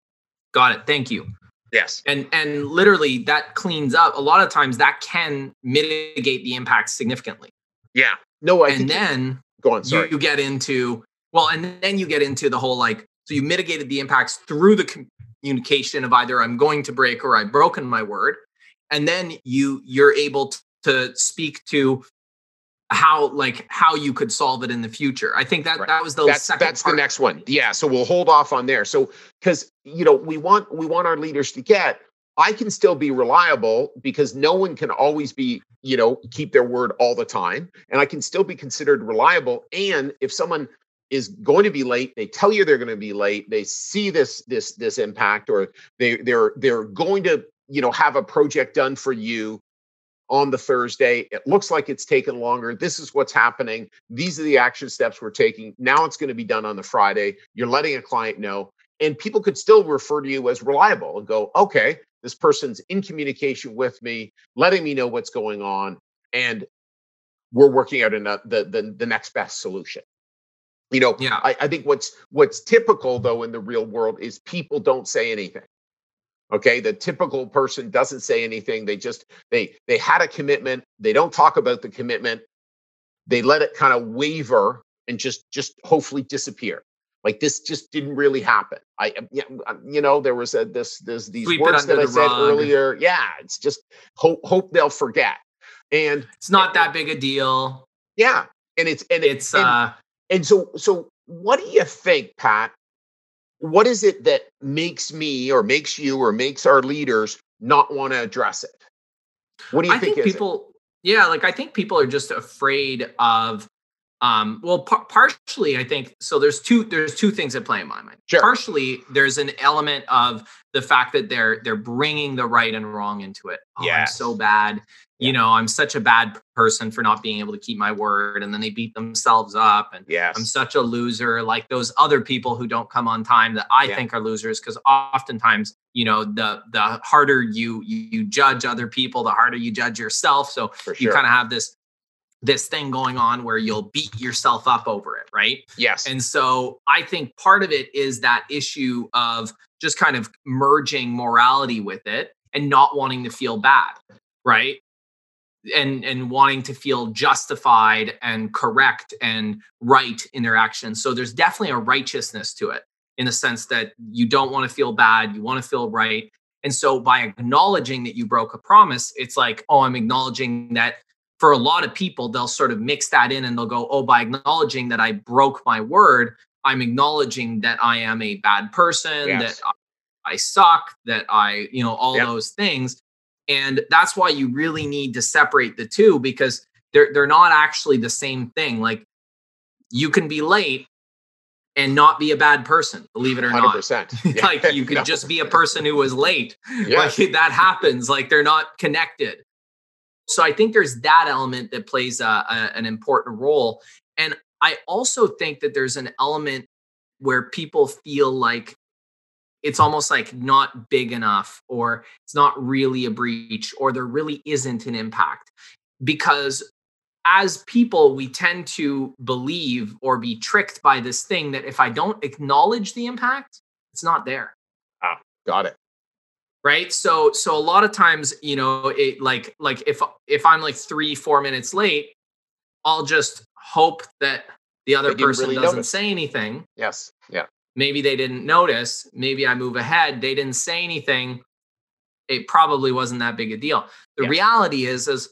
got it. Thank you. Yes. And and literally that cleans up. A lot of times that can mitigate the impact significantly. Yeah. No I and then you, go on sorry. You, you get into well and then you get into the whole like so you mitigated the impacts through the communication of either I'm going to break or I've broken my word. And then you you're able to speak to how like how you could solve it in the future. I think that right. that was the that's, second that's the next one. Yeah. So we'll hold off on there. So because you know we want we want our leaders to get I can still be reliable because no one can always be, you know, keep their word all the time. And I can still be considered reliable. And if someone is going to be late. They tell you they're going to be late. They see this this this impact or they they're they're going to you know have a project done for you on the Thursday. It looks like it's taken longer. This is what's happening. These are the action steps we're taking. Now it's going to be done on the Friday. You're letting a client know. And people could still refer to you as reliable and go okay this person's in communication with me letting me know what's going on and we're working out the, the the next best solution You know, Yeah. I, I think what's what's typical though in the real world is people don't say anything. Okay, the typical person doesn't say anything. They just they they had a commitment. They don't talk about the commitment. They let it kind of waver and just just hopefully disappear. Like this just didn't really happen. I um, yeah, um, you know there was a this there's these Sweep words that I said rug. earlier. Yeah, it's just hope hope they'll forget. And It's not that big a deal. yeah, and it's and it- It's and, uh and so, so what do you think, Pat? What is it that makes me or makes you or makes our leaders not want to address it? What do you I think, think is people, yeah, like I think people are just afraid of, um, well, par- partially I think so. There's two, there's two things at play in my mind. Sure. Partially, there's an element of the fact that they're they're bringing the right and wrong into it. Oh, I'm so bad. Yeah. You know, I'm such a bad person for not being able to keep my word, and then they beat themselves up, and? Yes. I'm such a loser, like those other people who don't come on time that I Yeah. think are losers. Because oftentimes, you know, the the harder you, you judge other people, the harder you judge yourself. So for you kind of have this this thing going on where you'll beat yourself up over it, right? yes. And so I think part of it is that issue of just kind of merging morality with it and not wanting to feel bad, right? And and wanting to feel justified and correct and right in their actions. So there's definitely a righteousness to it in the sense that you don't want to feel bad, you want to feel right. And so by acknowledging that you broke a promise, it's like, oh, I'm acknowledging that for a lot of people, they'll sort of mix that in and they'll go, oh, by acknowledging that I broke my word, I'm acknowledging that I am a bad person, Yes. that I, I suck, that I, you know, all Yep. those things. And that's why you really need to separate the two because they're they're not actually the same thing. Like you can be late and not be a bad person, believe it or Hundred not. <laughs> like you <laughs> could just be a person who was late Yes. like that happens like they're not connected so i think there's that element that plays a, a- an important role and i also think that there's an element where people feel like it's almost like not big enough or it's not really a breach or there really isn't an impact because as people we tend to believe or be tricked by this thing that if i don't acknowledge the impact it's not there ah Got it. Right? So so a lot of times you know it like like if if i'm like three four minutes late i'll just hope that the other person really doesn't notice. say anything. Yes. Yeah. maybe they didn't notice. Maybe i move ahead. They didn't say anything. It probably wasn't that big a deal. The reality is is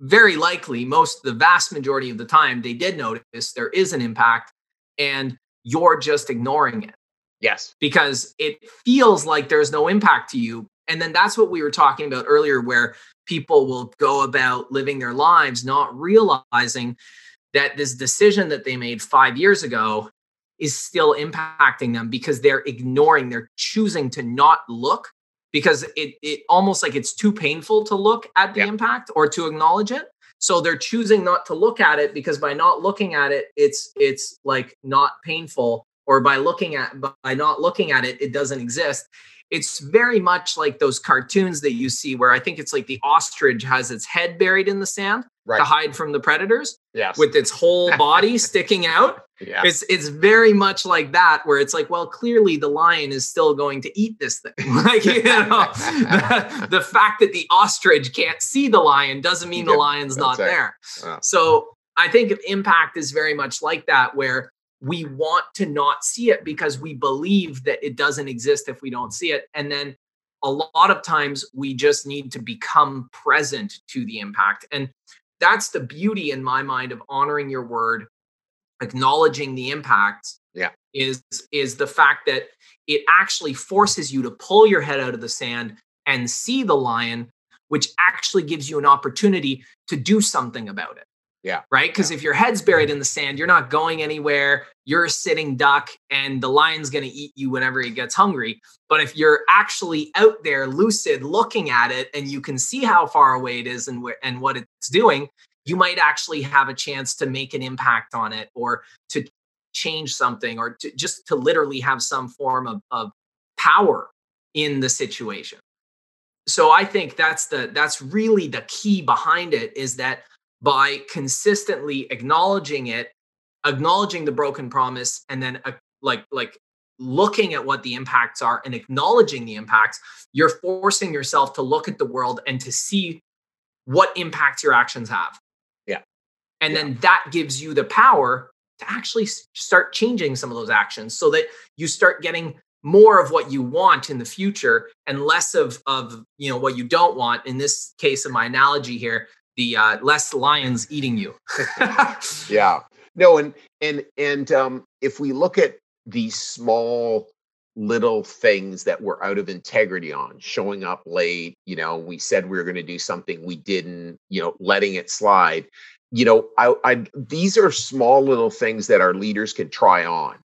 very likely most the vast majority of the time they did notice there is an impact and you're just ignoring it Yes. because it feels like there's no impact to you. And then that's what we were talking about earlier, where people will go about living their lives not realizing that this decision that they made five years ago is still impacting them because they're ignoring, they're choosing to not look because it, it almost like it's too painful to look at the impact or to acknowledge it. So they're choosing not to look at it because by not looking at it, it's it's like not painful or by looking at by not looking at it it doesn't exist it's very much like those cartoons that you see where i think it's like the ostrich has its head buried in the sand Right. to hide from the predators Yes. with its whole <laughs> body sticking out yeah. it's it's very much like that where it's like well clearly the lion is still going to eat this thing <laughs> like you know the, <laughs> the fact that the ostrich can't see the lion doesn't mean the Yep, lion's not it. there Uh, so I think impact is very much like that, where we want to not see it because we believe that it doesn't exist if we don't see it. And then a lot of times we just need to become present to the impact. And that's the beauty in my mind of honoring your word, acknowledging the impact. Yeah. Is is the fact that it actually forces you to pull your head out of the sand and see the lion, which actually gives you an opportunity to do something about it right? Because if your head's buried in the sand, you're not going anywhere. You're a sitting duck, and the lion's going to eat you whenever he gets hungry. But if you're actually out there, lucid, looking at it, and you can see how far away it is and where and what it's doing, you might actually have a chance to make an impact on it, or to change something, or to just to literally have some form of, of power in the situation. So I think that's the that's really the key behind it is that by consistently acknowledging it, acknowledging the broken promise and then uh, like like looking at what the impacts are and acknowledging the impacts you're forcing yourself to look at the world and to see what impacts your actions have. Yeah. And yeah. then that gives you the power to actually start changing some of those actions so that you start getting more of what you want in the future and less of of you know what you don't want. In this case of my analogy here the uh, less lions eating you. <laughs> Yeah. No and and and um if we look at these small little things that we're out of integrity on showing up late you know we said we were going to do something we didn't you know letting it slide. You know I, I these are small little things that our leaders can try on.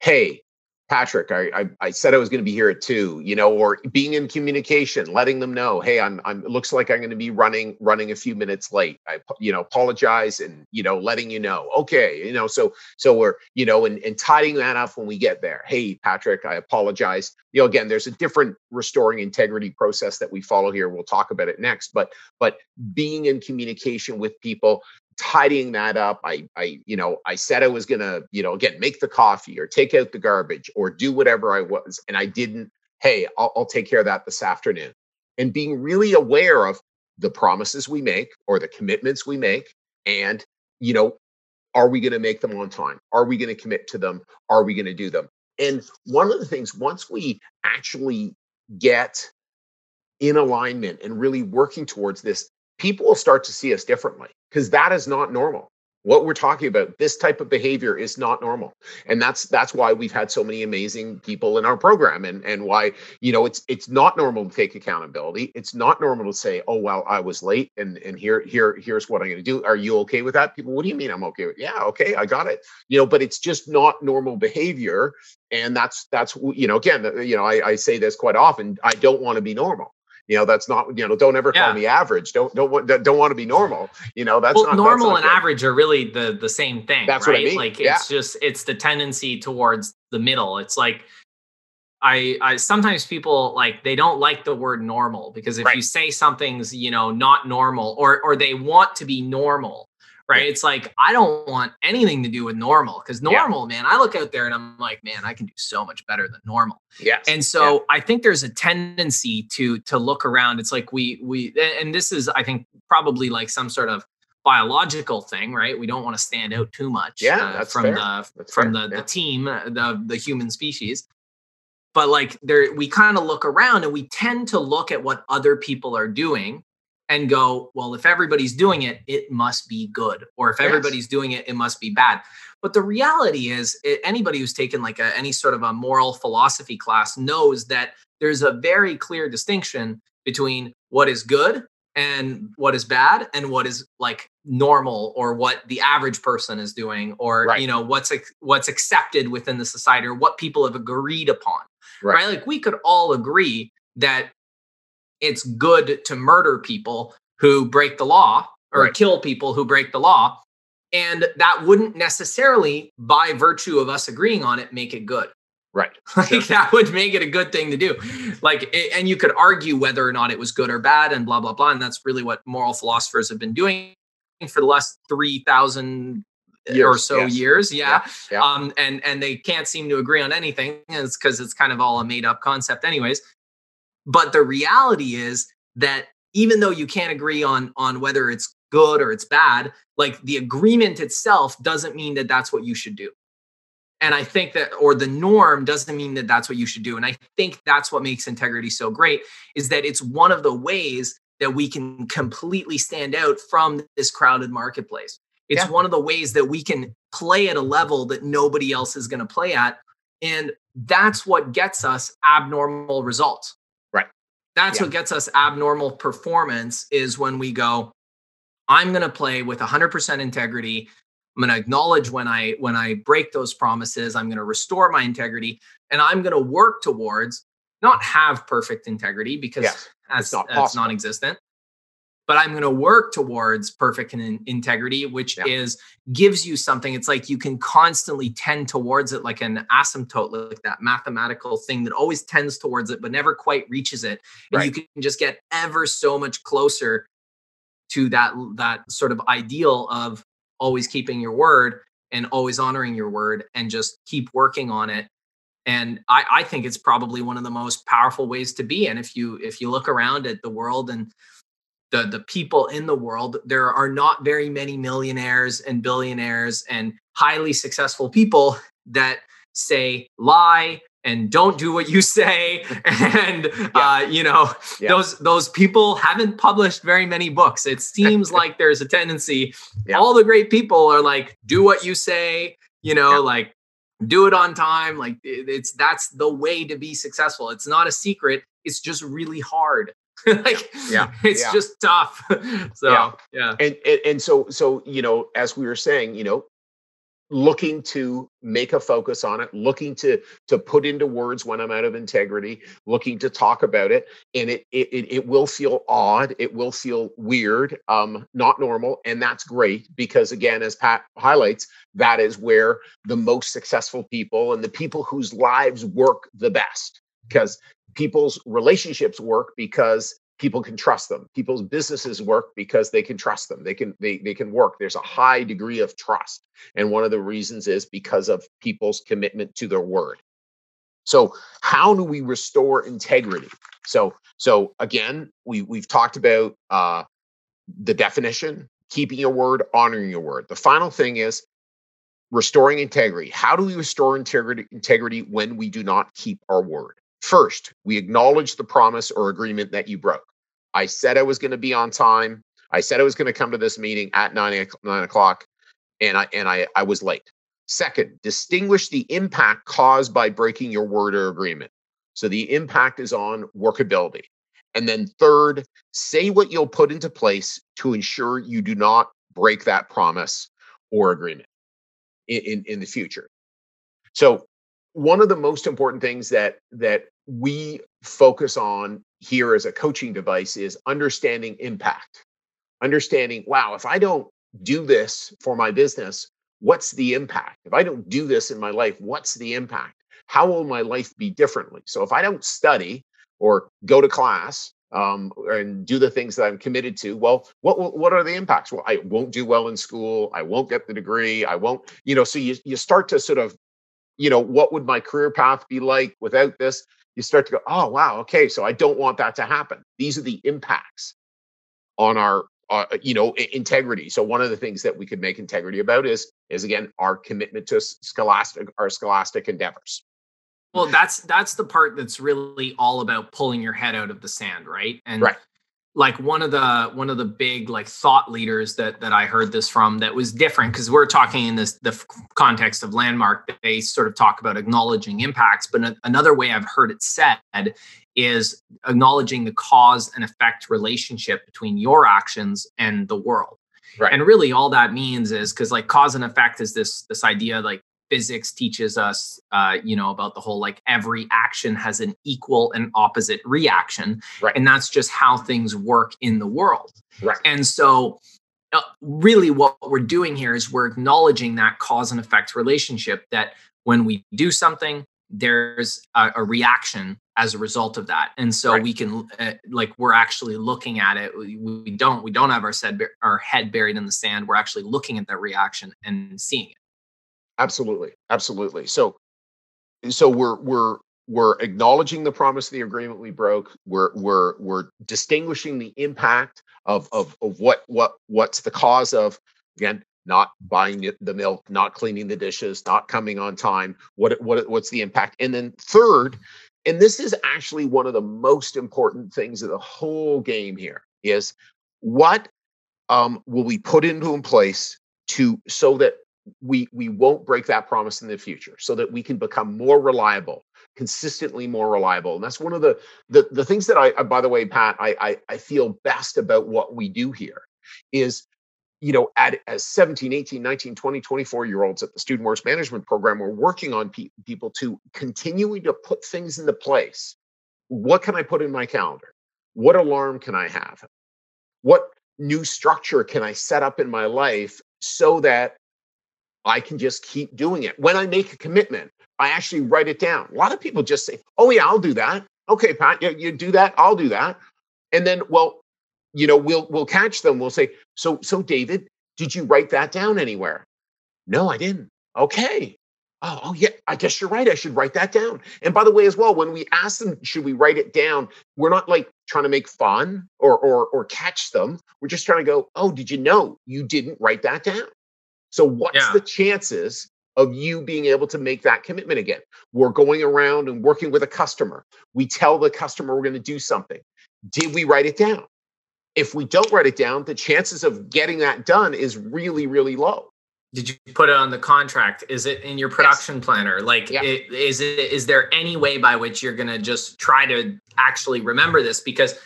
Hey Patrick, I, I, I said I was going to be here at two, you know, or being in communication, letting them know, hey, I'm I'm it looks like I'm going to be running running a few minutes late. I you know apologize and you know letting you know, okay, you know, so so we're you know and and tidying that up when we get there. Hey, Patrick, I apologize. You know, again, there's a different restoring integrity process that we follow here. We'll talk about it next, but but being in communication with people, tidying that up. I i you know i said i was gonna you know again make the coffee or take out the garbage or do whatever i was and i didn't hey I'll, I'll take care of that this afternoon. And being really aware of the promises we make or the commitments we make and you know are we going to make them on time? Are we going to commit to them? Are we going to do them? And one of the things once we actually get in alignment and really working towards this people will start to see us differently because that is not normal. What we're talking about this type of behavior is not normal. And that's that's why we've had so many amazing people in our program and and why you know it's it's not normal to take accountability. It's not normal to say oh well i was late and and here here here's what i'm going to do. Are you okay with that? People what do you mean i'm okay with? Yeah okay i got it. You know but it's just not normal behavior. And that's that's you know again you know i, I say this quite often i don't want to be normal you know that's not you know don't ever call me average don't don't want don't want to be normal you know that's well, not normal that's and good. average are really the the same thing that's right? what I mean. like yeah. it's just it's the tendency towards the middle it's like I, I sometimes people like they don't like the word normal because if right. you say something's you know not normal or or they want to be normal right? It's like I don't want anything to do with normal because normal, yeah. man, I look out there and I'm like, man, I can do so much better than normal. Yeah. And so yeah. I think there's a tendency to to look around. It's like we we and this is I think probably like some sort of biological thing, right? We don't want to stand out too much yeah, uh, from fair. the that's from fair. the yeah. the team, uh, the the human species. But like there we kind of look around and we tend to look at what other people are doing and go, well, if everybody's doing it, it must be good. Or if everybody's yes. doing it, it must be bad. But the reality is, anybody who's taken like a, any sort of a moral philosophy class knows that there's a very clear distinction between what is good and what is bad and what is like normal or what the average person is doing or right. you know what's what's accepted within the society or what people have agreed upon right. right like we could all agree that it's good to murder people who break the law or right. kill people who break the law. And that wouldn't necessarily, by virtue of us agreeing on it, make it good. Right. <laughs> Like sure. that would make it a good thing to do. Like, and you could argue whether or not it was good or bad and blah, blah, blah. And that's really what moral philosophers have been doing for the last 3,000 or so yes. years. Yeah. Yeah, yeah. Um, and, and they can't seem to agree on anything. It's because it's kind of all a made up concept anyways. But the reality is that even though you can't agree on on whether it's good or it's bad, like the agreement itself doesn't mean that that's what you should do. And I think that, or the norm doesn't mean that that's what you should do. And I think that's what makes integrity so great is that it's one of the ways that we can completely stand out from this crowded marketplace. It's yeah. one of the ways that we can play at a level that nobody else is going to play at. And that's what gets us abnormal results. That's yeah. what gets us abnormal performance is when we go, I'm going to play with 100% integrity. I'm going to acknowledge when I when I break those promises. I'm going to restore my integrity, and I'm going to work towards not have perfect integrity because yes, that's, not that's non-existent but I'm going to work towards perfect in- integrity, which yeah. is gives you something. It's like you can constantly tend towards it, like an asymptote, like that mathematical thing that always tends towards it, but never quite reaches it. And right. you can just get ever so much closer to that that sort of ideal of always keeping your word. and always honoring your word and just keep working on it and I, I think it's probably one of the most powerful ways to be and if you if you look around at the world and the the people in the world there are not very many millionaires and billionaires and highly successful people that say lie and don't do what you say. <laughs> And yeah. uh, you know yeah. those those people haven't published very many books. It seems <laughs> like there's a tendency. Yeah. all the great people are like do what you say you know like do it on time. Like it's that's the way to be successful. It's not a secret. It's just really hard <laughs> like yeah it's just tough. <laughs> So yeah. And, and and so so you know as we were saying you know looking to make a focus on it looking to to put into words when i'm out of integrity looking to talk about it and it it it will feel odd it will feel weird um not normal and that's great because again as pat highlights that is where the most successful people and the people whose lives work the best. Because people's relationships work because people can trust them. People's businesses work because they can trust them. They can they, they can work. There's a high degree of trust. And one of the reasons is because of people's commitment to their word. So how do we restore integrity? So so again we we've talked about uh the definition keeping your word honoring your word. The final thing is restoring integrity. How do we restore integrity integrity when we do not keep our word First, we acknowledge the promise or agreement that you broke. I said I was going to be on time. I said I was going to come to this meeting at nine, nine o'clock, and I and I, I was late. Second, distinguish the impact caused by breaking your word or agreement. So the impact is on workability. And then third, say what you'll put into place to ensure you do not break that promise or agreement in, in, in the future. So one of the most important things that that we focus on here as a coaching device is understanding impact. Understanding wow if i don't do this for my business what's the impact? If i don't do this in my life what's the impact? How will my life be differently? So if i don't study or go to class um, and do the things that i'm committed to well what what are the impacts? Well i won't do well in school. I won't get the degree. I won't you know so you, you start to sort of you know, what would my career path be like without this? You start to go, oh, wow, okay, so I don't want that to happen. These are the impacts on our, uh, you know, integrity. So one of the things that we could make integrity about is, is again, our commitment to scholastic, our scholastic endeavors. Well, that's that's the part that's really all about pulling your head out of the sand, right? And right like one of the one of the big like thought leaders that that I heard this from that was different because we're talking in this the context of landmark they sort of talk about acknowledging impacts but another way I've heard it said is acknowledging the cause and effect relationship between your actions and the world. Right. And really all that means is because like cause and effect is this this idea like physics teaches us uh, you know about the whole like every action has an equal and opposite reaction. Right. and that's just how things work in the world. Right. And so uh, really what we're doing here is we're acknowledging that cause and effect relationship that when we do something there's a, a reaction as a result of that. And so right. we can uh, like we're actually looking at it. We, we don't we don't have our, said, our head buried in the sand. We're actually looking at that reaction and seeing it Absolutely. Absolutely. So so we're we're we're acknowledging the promise of the agreement we broke. We're we're we're distinguishing the impact of of of what what what's the cause of again not buying the milk, not cleaning the dishes, not coming on time. What what what's the impact? And then third, and this is actually one of the most important things of the whole game here is what um, will we put into in place to so that we we won't break that promise in the future so that we can become more reliable consistently more reliable. And that's one of the the, the things that I, by the way pat I, I i feel best about what we do here is you know at as 17 18 19 20 24 year olds at the student works management program we're working on pe- people to continuing to put things into place. What can i put in my calendar? What alarm can i have? What new structure can i set up in my life so that I can just keep doing it. When I make a commitment, I actually write it down. A lot of people just say, "Oh yeah, I'll do that." Okay, Pat, you, you do that. I'll do that. And then, well, you know, we'll we'll catch them. We'll say, "So, so David, did you write that down anywhere?" No, I didn't. Okay. Oh, oh, yeah. I guess you're right. I should write that down. And by the way, as well, when we ask them, should we write it down? We're not like trying to make fun or or or catch them. We're just trying to go, oh, did you know you didn't write that down? So what's Yeah. the chances of you being able to make that commitment again? We're going around and working with a customer. We tell the customer we're going to do something. Did we write it down? If we don't write it down, the chances of getting that done is really, really low. Did you put it on the contract? Is it in your production planner? Like, Yeah. i- is it is there any way by which you're gonna just try to actually remember this? Because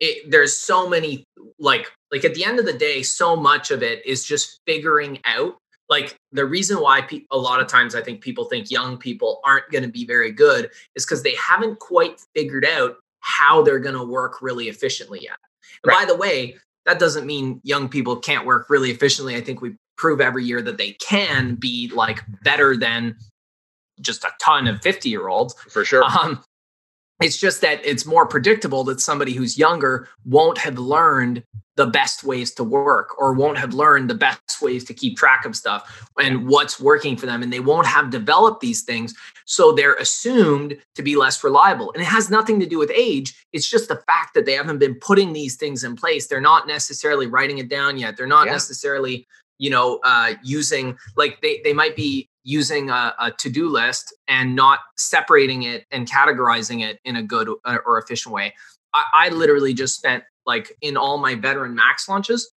it, there's so many like like at the end of the day, so much of it is just figuring out. Like the reason why pe- a lot of times I think people think young people aren't going to be very good is because they haven't quite figured out how they're going to work really efficiently yet. And by the way, that doesn't mean young people can't work really efficiently. I think we prove every year that they can be like better than just a ton of 50 year olds. For sure. Um, it's just that it's more predictable that somebody who's younger won't have learned the best ways to work or won't have learned the best ways to keep track of stuff and what's working for them. And they won't have developed these things. So they're assumed to be less reliable. And it has nothing to do with age. It's just the fact that they haven't been putting these things in place. They're not necessarily writing it down yet. They're not Yeah. necessarily, you know, uh, using like they, they might be using a, a to-do list and not separating it and categorizing it in a good or efficient way. I, I literally just spent like in all my veteran max launches,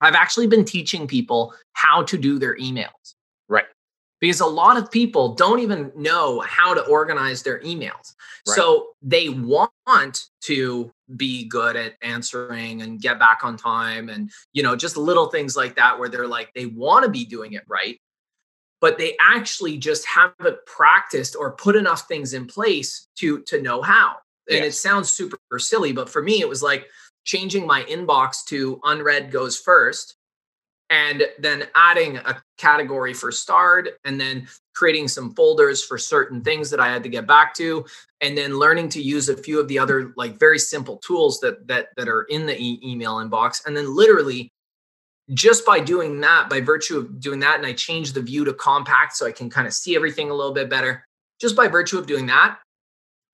I've actually been teaching people how to do their emails. Right. Because a lot of people don't even know how to organize their emails. Right. So they want to be good at answering and get back on time and you know just little things like that where they're like they want to be doing it right but they actually just haven't practiced or put enough things in place to to know how. And it sounds super silly but for me it was like changing my inbox to unread goes first and then adding a category for starred and then creating some folders for certain things that i had to get back to and then learning to use a few of the other like very simple tools that that that are in the e- email inbox and then literally just by doing that by virtue of doing that and i changed the view to compact so i can kind of see everything a little bit better just by virtue of doing that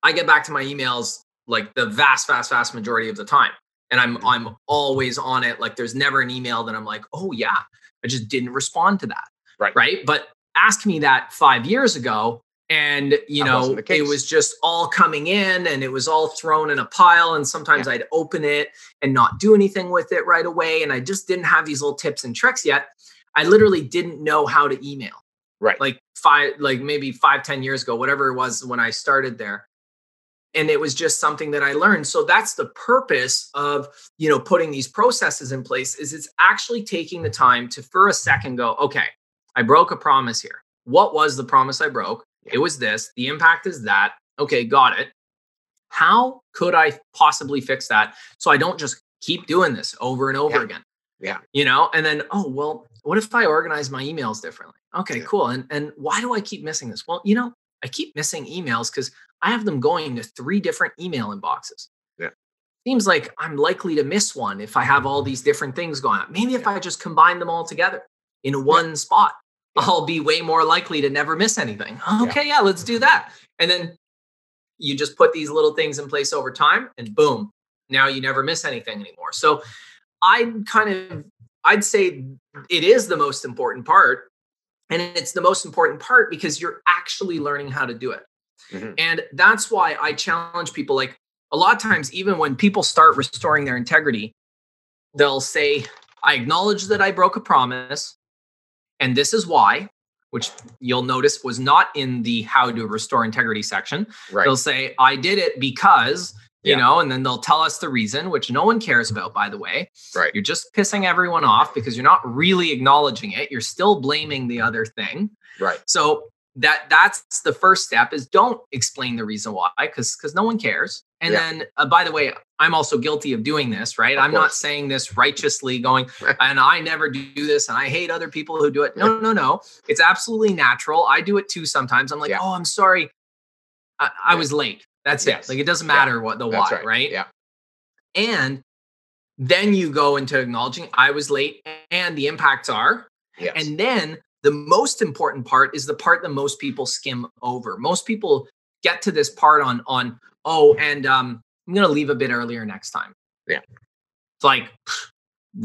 i get back to my emails like the vast vast vast majority of the time. And i'm mm. i'm always on it like there's never an email that i'm like oh yeah i just didn't respond to that Right. right? But ask me that 5 years ago and you know it was just all coming in and it was all thrown in a pile and sometimes i'd open it and not do anything with it right away and i just didn't have these little tips and tricks yet. I literally didn't know how to email. Right. like five like maybe five ten years ago whatever it was when i started there. And it was just something that i learned. So that's the purpose of you know putting these processes in place is it's actually taking the time to for a second go okay i broke a promise here. What was the promise i broke? Yeah. It was this the impact is that okay got it how could i possibly fix that so i don't just keep doing this over and over Yeah. again Yeah. you know and then oh well what if i organize my emails differently okay Yeah. cool and and why do i keep missing this well you know i keep missing emails because i have them going to three different email inboxes Yeah. seems like i'm likely to miss one if i have all these different things going on maybe if Yeah. i just combine them all together in one spot. I'll be way more likely to never miss anything. Okay yeah let's do that. And then you just put these little things in place over time and boom now you never miss anything anymore. So i kind of i'd say it is the most important part and it's the most important part because you're actually learning how to do it. Mhm. and that's why i challenge people like a lot of times even when people start restoring their integrity they'll say i acknowledge that i broke a promise and this is why which you'll notice was not in the how to restore integrity section Right. they'll say i did it because you Yeah. know and then they'll tell us the reason which no one cares about by the way Right. you're just pissing everyone off because you're not really acknowledging it you're still blaming the other thing Right. so that that's the first step is don't explain the reason why because because no one cares and Yeah. then uh, by the way i'm also guilty of doing this right Of i'm not saying this righteously going <laughs> and i never do this and i hate other people who do it no no no it's absolutely natural i do it too sometimes i'm like Yeah. oh i'm sorry i, I Yeah. was late that's Yes. it like it doesn't matter what the That's why right. right Yeah. and then you go into acknowledging I was late and the impacts are. Yes. And then the most important part is the part that most people skim over. Most people get to this part on on oh, and um, I'm gonna leave a bit earlier next time. Yeah, it's like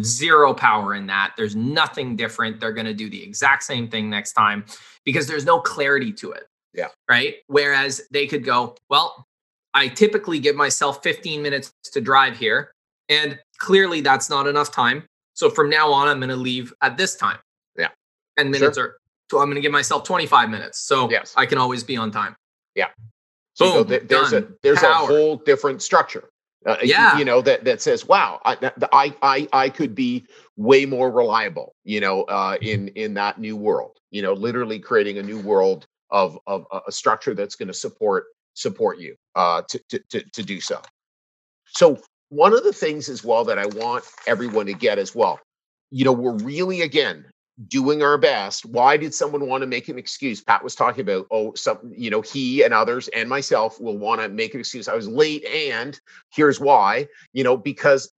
zero power in that. There's nothing different. They're gonna do the exact same thing next time because there's no clarity to it. Yeah. Right. Whereas they could go, well, I typically give myself 15 minutes to drive here, and clearly that's not enough time. So from now on, I'm going to leave at this time. Yeah. 10 minutes sure. or so I'm going to give myself 25 minutes. So yes. I can always be on time. Yeah. So Boom, there's done. a there's Power. a whole different structure. Uh, yeah. You, you, know that that says, wow, I, I I I could be way more reliable. You know, uh, in in that new world. You know, literally creating a new world of of a structure that's going to support support you uh, to, to to to do so. So one of the things as well that I want everyone to get as well, you know, we're really again doing our best. Why did someone want to make an excuse? Pat was talking about, oh, some, you know, he and others and myself will want to make an excuse. I was late, and here's why, you know, because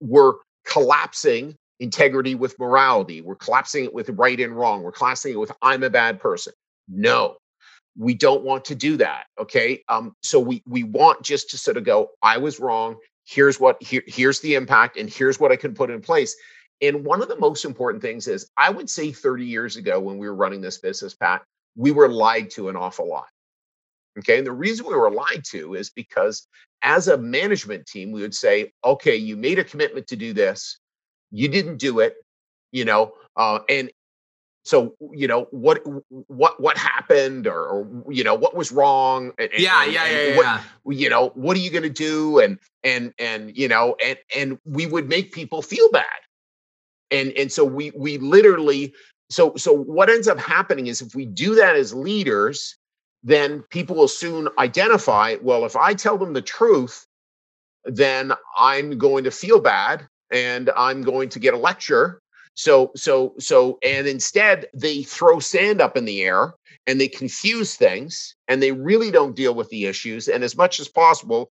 we're collapsing integrity with morality. We're collapsing it with right and wrong. We're collapsing it with I'm a bad person. No, we don't want to do that. Okay. Um, so we we want just to sort of go, I was wrong here's what here, here's the impact and here's what i can put in place and one of the most important things is i would say 30 years ago when we were running this business pat we were lied to an awful lot. Okay? And the reason we were lied to is because as a management team we would say okay you made a commitment to do this. You didn't do it you know uh, and so you know what what what happened or, or you know what was wrong and, yeah and, yeah yeah, what, yeah. you know what are you going to do? And and and you know and and we would make people feel bad and and so we we literally so so what ends up happening is if we do that as leaders then people will soon identify well if i tell them the truth then i'm going to feel bad and i'm going to get a lecture so, so, so, and instead they throw sand up in the air and they confuse things and they really don't deal with the issues. And as much as possible,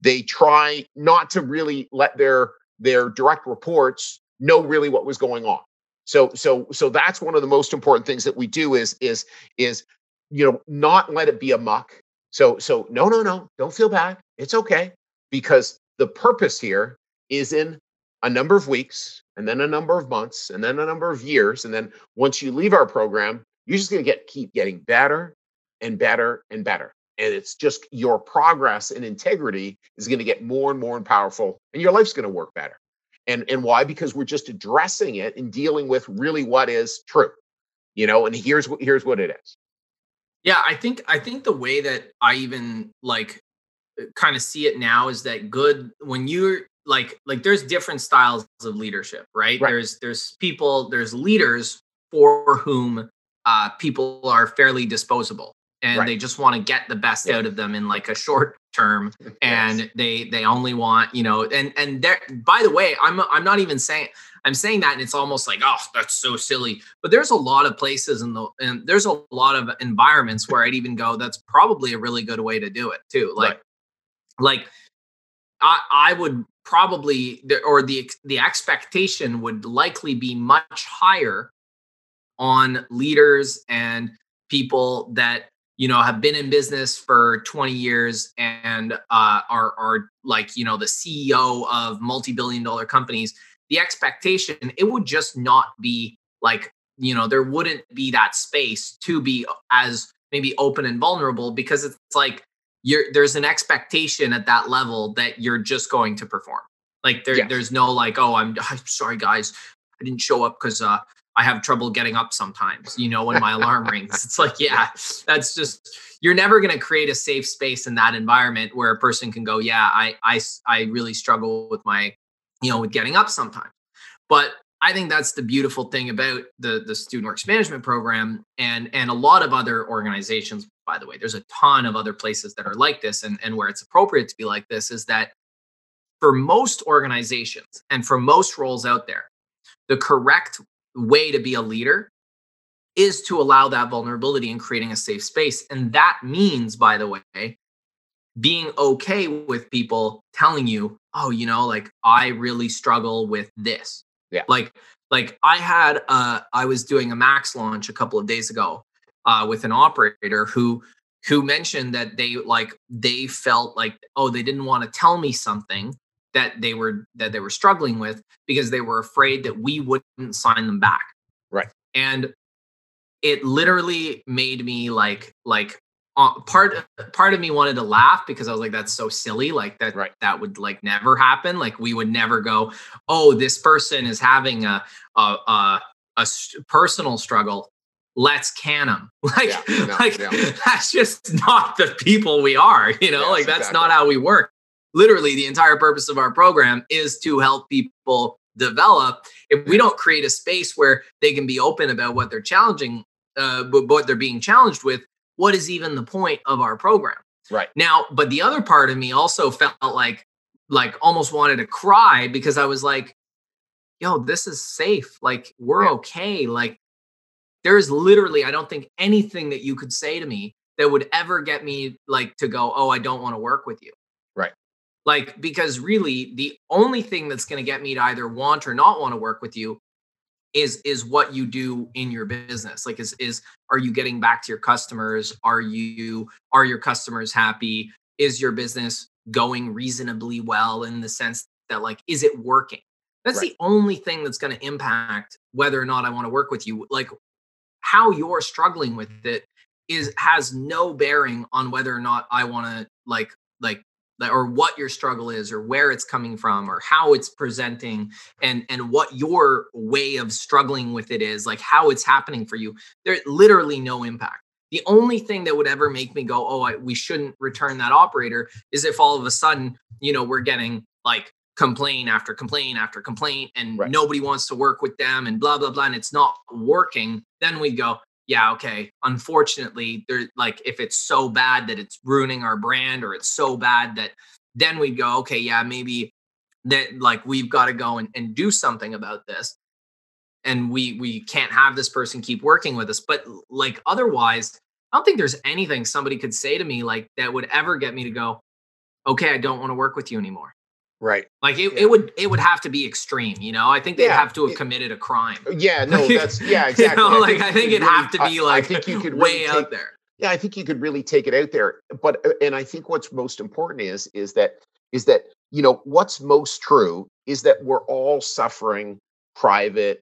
they try not to really let their their direct reports know really what was going on. So, so, so that's one of the most important things that we do is is is you know not let it be a muck. So, so no, no, no, don't feel bad. It's okay because the purpose here is in a number of weeks and then a number of months and then a number of years and then once you leave our program you're just going to get keep getting better and better and better and it's just your progress and integrity is going to get more and more and powerful and your life's going to work better and and why? Because we're just addressing it and dealing with really what is true you know and here's what here's what it is. Yeah i think i think the way that i even like kind of see it now is that good when you're like like there's different styles of leadership right, right. there's there's people there's leaders for whom uh, people are fairly disposable and right. they just want to get the best yeah. out of them in like a short term <laughs> and yes. they they only want you know and and there by the way i'm i'm not even saying i'm saying that and it's almost like oh that's so silly but there's a lot of places in the and there's a lot of environments where i'd even go that's probably a really good way to do it too like right. like I, I would probably or the the expectation would likely be much higher on leaders and people that you know have been in business for 20 years and uh, are are like you know the CEO of multi-billion dollar companies the expectation it would just not be like you know there wouldn't be that space to be as maybe open and vulnerable because it's like you're there's an expectation at that level that you're just going to perform. Like there, there's no like, oh, I'm, I'm sorry, guys, I didn't show up because uh, I have trouble getting up sometimes. You know, when my alarm rings, it's like, yeah, that's just you're never going to create a safe space in that environment where a person can go, yeah, I, I, I really struggle with my, you know, with getting up sometimes. But I think that's the beautiful thing about the the student works management program and and a lot of other organizations. By the way, there's a ton of other places that are like this, and and where it's appropriate to be like this is that for most organizations and for most roles out there, the correct way to be a leader is to allow that vulnerability and creating a safe space. And that means, by the way, being okay with people telling you, oh, you know, like I really struggle with this. Yeah. Like like I had uh I was doing a max launch a couple of days ago uh with an operator who who mentioned that they like they felt like oh they didn't want to tell me something that they were that they were struggling with because they were afraid that we wouldn't sign them back right and it literally made me like like uh, part part of me wanted to laugh because I was like, that's so silly. Like that right. that would like never happen. Like we would never go, oh, this person is having a a a, a personal struggle. Let's can them. <laughs> Like yeah, no, like yeah. <laughs> that's just not the people we are. You know, yes, like that's exactly. not how we work. Literally, the entire purpose of our program is to help people develop. If we don't create a space where they can be open about what they're challenging, uh, what they're being challenged with, what is even the point of our program? Right. Now, but the other part of me also felt like like almost wanted to cry because I was like, yo, this is safe. Like we're yeah. okay. Like there's literally, I don't think anything that you could say to me that would ever get me like to go, oh, I don't want to work with you. Like, because really the only thing that's going to get me to either want or not want to work with you is is what you do in your business. Like is is are you getting back to your customers? Are you are your customers happy? Is your business going reasonably well in the sense that like is it working? That's right. the only thing that's going to impact whether or not i want to work with you. Like how you're struggling with it is has no bearing on whether or not i want to like like or what your struggle is or where it's coming from or how it's presenting and and what your way of struggling with it is like how it's happening for you there's literally no impact the only thing that would ever make me go oh I, we shouldn't return that operator is if all of a sudden you know we're getting like complaint after complaint after complaint and right. nobody wants to work with them and blah blah blah and it's not working then we go yeah, okay. Unfortunately, there like if it's so bad that it's ruining our brand or it's so bad that then we'd go, okay, yeah, maybe that like we've got to go and, and do something about this. And we we can't have this person keep working with us. But like otherwise, I don't think there's anything somebody could say to me like that would ever get me to go, okay, I don't want to work with you anymore. Right. Like it, yeah. it would it would have to be extreme, you know. I think they'd yeah, have to have committed a crime. Yeah, no, that's <laughs> yeah, exactly. you know, like I think, I think it'd really, have to be like I, think you could way really out there. Yeah, I think you could really take it out there. But uh, and I think what's most important is is that is that you know what's most true is that we're all suffering private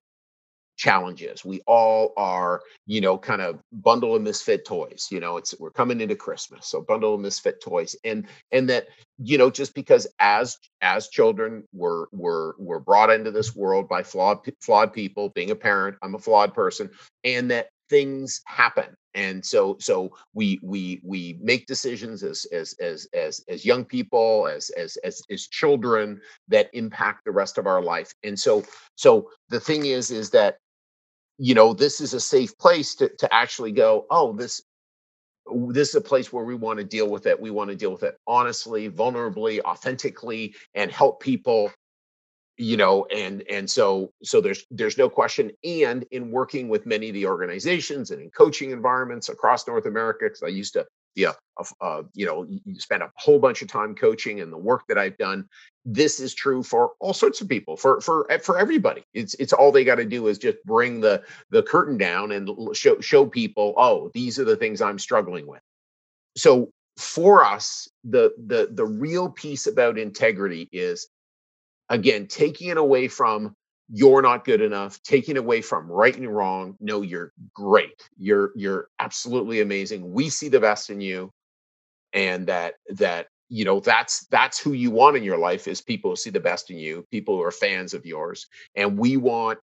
challenges. We all are, you know, kind of bundle of misfit toys. You know, it's we're coming into Christmas, so bundle of misfit toys, and and that you know, just because as as children we're we're we're brought into this world by flawed flawed people. Being a parent, I'm a flawed person, and that things happen and so so we we we make decisions as as as as as young people as as as as children that impact the rest of our life and so so the thing is is that you know this is a safe place to to actually go oh this this is a place where we want to deal with it we want to deal with it honestly vulnerably authentically and help people you know and and so so there's there's no question and in working with many of the organizations and in coaching environments across north america because i used to yeah, uh, you know, you spend a whole bunch of time coaching and the work that I've done. This is true for all sorts of people, for for eh, for everybody. It's it's all they got to do is just bring the the curtain down and show show people, oh, these are the things I'm struggling with. So for us, the the the real piece about integrity is again taking it away from you're not good enough taking it away from right and wrong no you're great you're you're absolutely amazing we see the best in you and that that you know that's that's who you want in your life is people who see the best in you people who are fans of yours and we want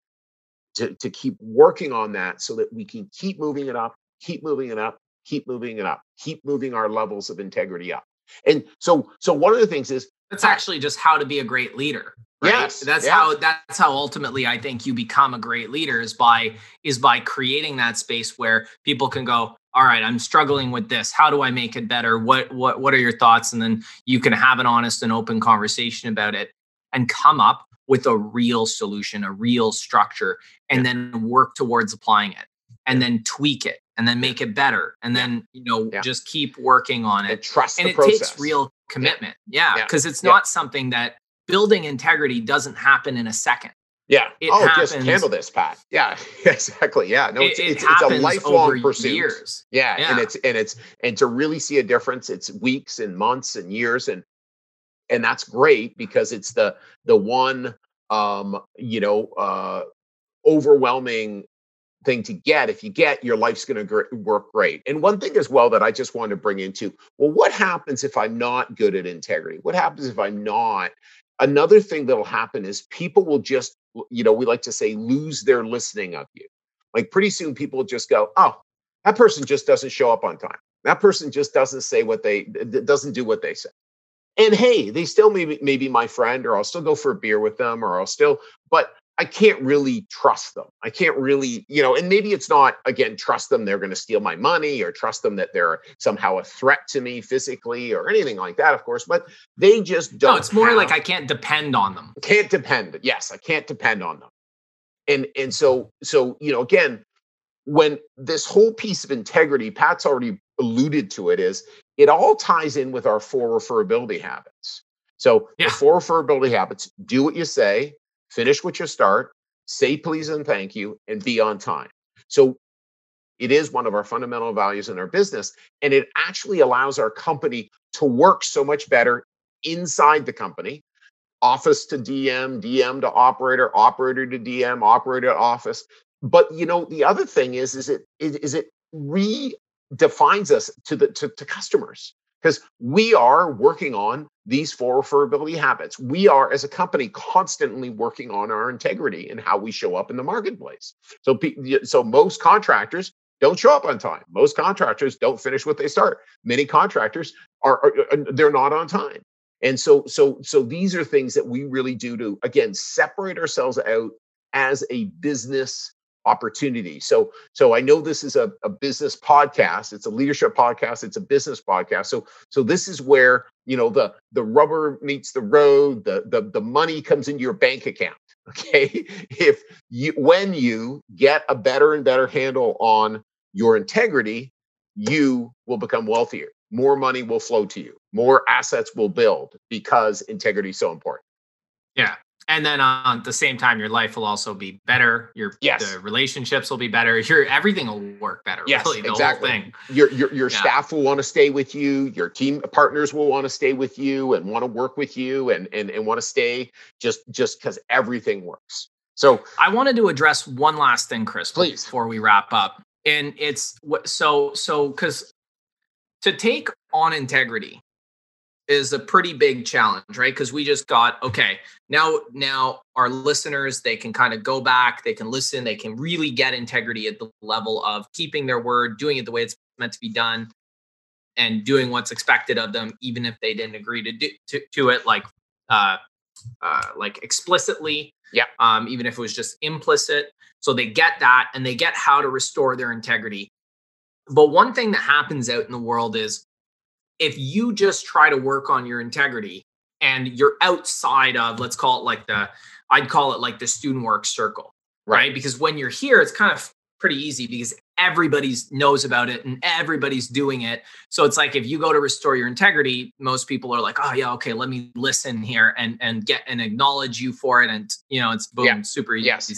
to to keep working on that so that we can keep moving it up keep moving it up keep moving it up keep moving our levels of integrity up. And so so one of the things is that's actually just how to be a great leader right? Yes, that's yeah. how that's how ultimately I think you become a great leader is by is by creating that space where people can go, all right, I'm struggling with this. How do I make it better? What what what are your thoughts? And then you can have an honest and open conversation about it and come up with a real solution, a real structure, and yeah. then work towards applying it and then tweak it and then make it better and then you know yeah. just keep working on it and trust and it process. takes real commitment yeah because yeah. it's not something that building integrity doesn't happen in a second Yeah. It oh, happens- just handle this, Pat. Yeah, <laughs> exactly. Yeah. No, it's it it's, it's a lifelong pursuit. years. Yeah, and it's and it's and to really see a difference, it's weeks and months and years and and that's great because it's the the one um you know uh overwhelming thing to get if you get your life's going to gr- work great and one thing as well that i just wanted to bring into well what happens if i'm not good at integrity what happens if i'm not another thing that'll happen is people will just you know we like to say lose their listening of you. Like pretty soon people just go oh that person just doesn't show up on time. That person just doesn't say what they doesn't do what they say. And hey they still maybe maybe my friend or i'll still go for a beer with them or i'll still but i can't really trust them i can't really you know and maybe it's not again trust them they're going to steal my money or trust them that they're somehow a threat to me physically or anything like that of course but they just don't No, it's more like I can't depend on them. can't depend yes i can't depend on them and and so so you know again when this whole piece of integrity pat's already alluded to it is it all ties in with our four referability habits so Yeah. the four referability habits do what you say finish what you start say please and thank you and be on time. So it is one of our fundamental values in our business and it actually allows our company to work so much better inside the company. Office to DM, DM to operator, operator to DM, operator to office. But you know, the other thing is, is it is it redefines us to the to, to customers because we are working on these four referability habits. We are, as a company, constantly working on our integrity and how we show up in the marketplace. So, so most contractors don't show up on time. Most contractors don't finish what they start. Many contractors are, are are- they're not on time and so so so these are things that we really do to again separate ourselves out as a business opportunity. So so i know this is a, a business podcast. It's a leadership podcast. It's a business podcast. So so this is where you know the the rubber meets the road. The the, the money comes into your bank account <laughs> okay? If you when you get a better and better handle on your integrity you will become wealthier. More money will flow to you. More assets will build because integrity is so important. Yeah. And then uh, at the same time, your life will also be better. Your Yes. the relationships will be better. Your everything will work better. Yes, really, the exactly. whole thing. your your, your Yeah. staff will want to stay with you your team partners will want to stay with you and want to work with you and and, and want to stay just just because everything works so I wanted to address one last thing, Chris, Please. before we wrap up. And it's what so so because to take on integrity is a pretty big challenge, right? Because we just got okay now. Now our listeners they can kind of go back, they can listen, they can really get integrity at the level of keeping their word, doing it the way it's meant to be done, and doing what's expected of them, even if they didn't agree to do to, to it, like uh, uh, like explicitly. Yeah. Um, even if it was just implicit. So they get that and they get how to restore their integrity. But one thing that happens out in the world is if you just try to work on your integrity and you're outside of, let's call it like the, I'd call it like the student work circle, right? Because when you're here, it's kind of pretty easy because everybody's knows about it and everybody's doing it. So it's like if you go to restore your integrity, most people are like, oh yeah, okay, let me listen here and and get and acknowledge you for it. And you know, it's boom, Yeah. super easy. Yes.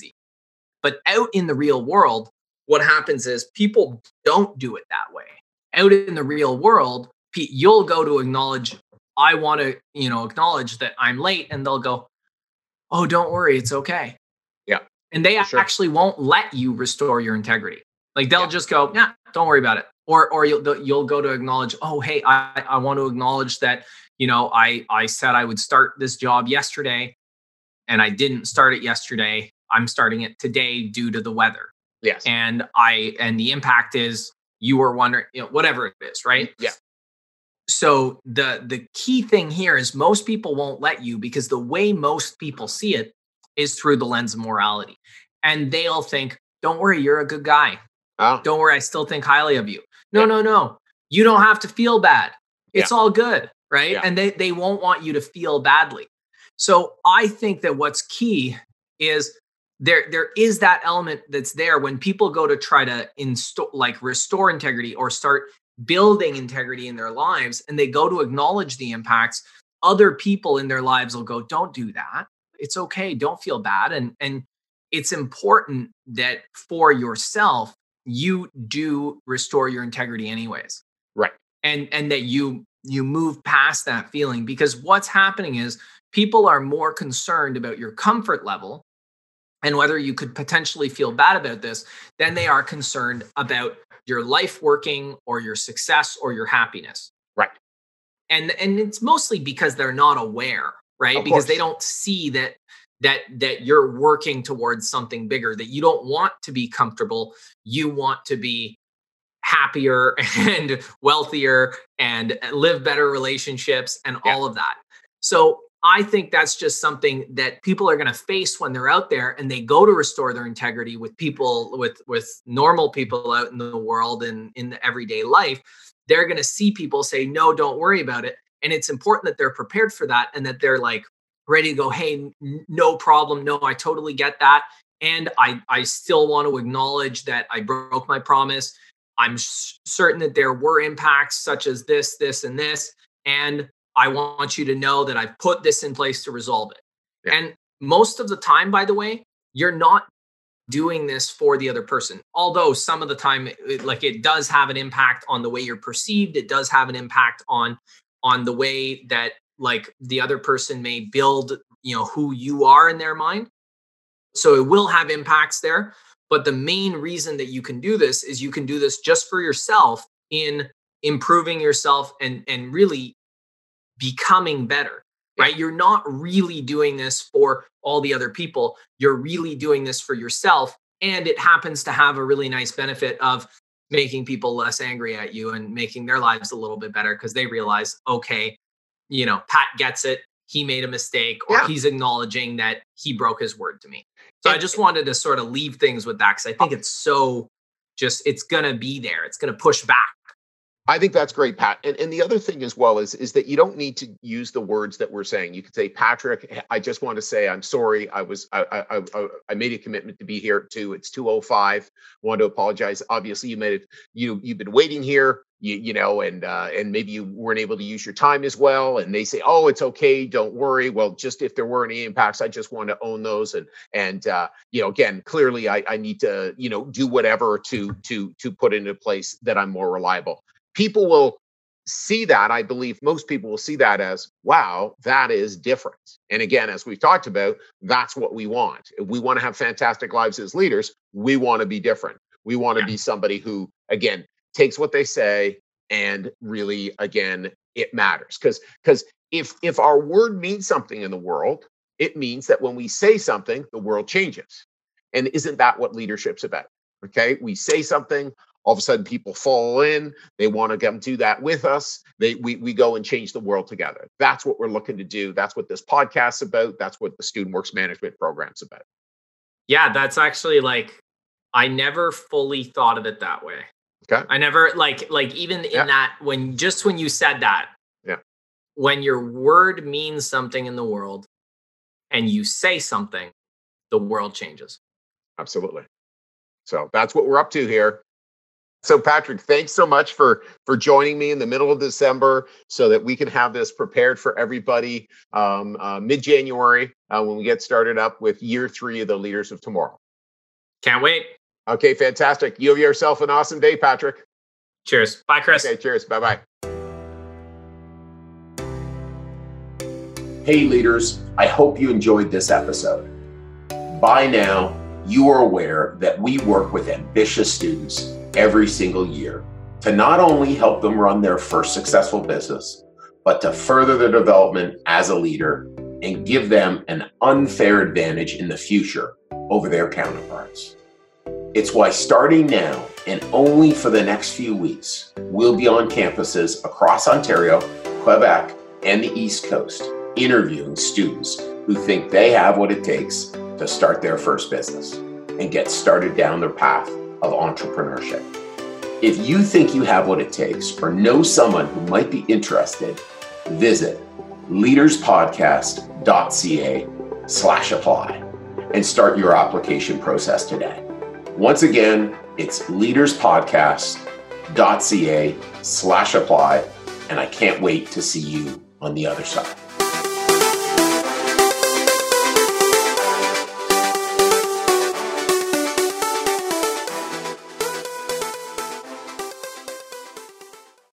But out in the real world, what happens is people don't do it that way. Out in the real world, pe- you'll go to acknowledge, I want to, you know, acknowledge that I'm late, and they'll go, Oh, don't worry, it's okay. Yeah, And they sure. actually won't let you restore your integrity. Like they'll Yeah. just go, Yeah, don't worry about it. Or or you'll you'll go to acknowledge, oh hey, I, I want to acknowledge that, you know, I I said I would start this job yesterday and I didn't start it yesterday. I'm starting it today due to the weather. yes And I and the impact is you were wondering, you know, whatever it is, right? Mm, yeah So the the key thing here is most people won't let you because the way most people see it is through the lens of morality. And they'll think, don't worry, you're a good guy. Ah, Don't worry, I still think highly of you. No, Yeah. no, no. You don't have to feel bad. It's all good, right? Yeah. And they they won't want you to feel badly. So I think that what's key is there there is that element that's there when people go to try to install like restore integrity or start building integrity in their lives and they go to acknowledge the impacts other people in their lives will go don't do that. It's okay. Don't feel bad. And and it's important that for yourself you do restore your integrity anyways. Right. And and that you you move past that feeling because what's happening is people are more concerned about your comfort level and whether you could potentially feel bad about this than they are concerned about your life working or your success or your happiness. Right. And and it's mostly because they're not aware right? Of because course. they don't see that that that you're working towards something bigger that you don't want to be comfortable. You want to be happier <laughs> and wealthier and uh, live better relationships and Yeah. all of that. So i think that's just something that people are going to face when they're out there and they go to restore their integrity with people with with normal people out in the world and in the everyday life. They're going to see people say no don't worry about it. And it's important that they're prepared for that and that they're like ready to go hey no problem. No i totally get that. And i i still want to acknowledge that i broke my promise. I'm certain that there were impacts such as this this and this. And i want you to know that i've put this in place to resolve it. Yeah. and most of the time by the way you're not doing this for the other person. Although some of the time it- like it does have an impact on the way you're perceived it does have an impact on on the way that like the other person may build you know who you are in their mind. So it will have impacts there but the main reason that you can do this is you can do this just for yourself in improving yourself and and really becoming better right? You're not really doing this for all the other people. You're really doing this for yourself and it happens to have a really nice benefit of making people less angry at you and making their lives a little bit better because they realize okay you know pat gets it. He made a mistake or Yeah. he's acknowledging that he broke his word to me. So i just wanted to sort of leave things with that because i think oh. it's so just it's gonna be there. It's gonna push back I think that's great, Pat. And, and the other thing as well is is that you don't need to use the words that we're saying. You could say, Patrick, I just want to say I'm sorry. I was I I, I, I made a commitment to be here at. It's two oh five. Want to apologize. Obviously, you made it. You you've been waiting here. You you know, and uh, and maybe you weren't able to use your time as well. And they say, oh, it's okay. Don't worry. Well, just if there were any impacts, I just want to own those. And and uh, you know, again, clearly, I I need to you know do whatever to to to put into place that I'm more reliable people will see that i believe most people will see that as wow that is different. And again as we've talked about that's what we want. If we want to have fantastic lives as leaders we want to be different. We want to Yeah. be somebody who again takes what they say and really again it matters. Because because if if our word means something in the world it means that when we say something the world changes. And isn't that what leadership's about? Okay? We say something all of a sudden people fall in they want to come do that with us they we, we go and change the world together. That's what we're looking to do. That's what this podcast's about. That's what the student works management program's about. Yeah that's actually like i never fully thought of it that way. Okay. i never like like even in Yeah. that when just when you said that Yeah. when your word means something in the world and you say something the world changes. Absolutely. So that's what we're up to here so patrick thanks so much for for joining me in the middle of december so that we can have this prepared for everybody um, uh, mid-january uh, when we get started up with year three of the leaders of tomorrow. Can't wait. Okay fantastic. You have yourself an awesome day patrick. Cheers. Bye chris. Okay, cheers. Bye bye. Hey, leaders, I hope you enjoyed this episode. By now, you are aware that we work with ambitious students every single year to not only help them run their first successful business, but to further their development as a leader and give them an unfair advantage in the future over their counterparts. It's why starting now and only for the next few weeks, we'll be on campuses across Ontario, Quebec, and the East Coast interviewing students who think they have what it takes to start their first business and get started down their path of entrepreneurship. If you think you have what it takes or know someone who might be interested, visit leaderspodcast.ca slash apply and start your application process today. Once again, it's leaderspodcast.ca slash apply, and I can't wait to see you on the other side.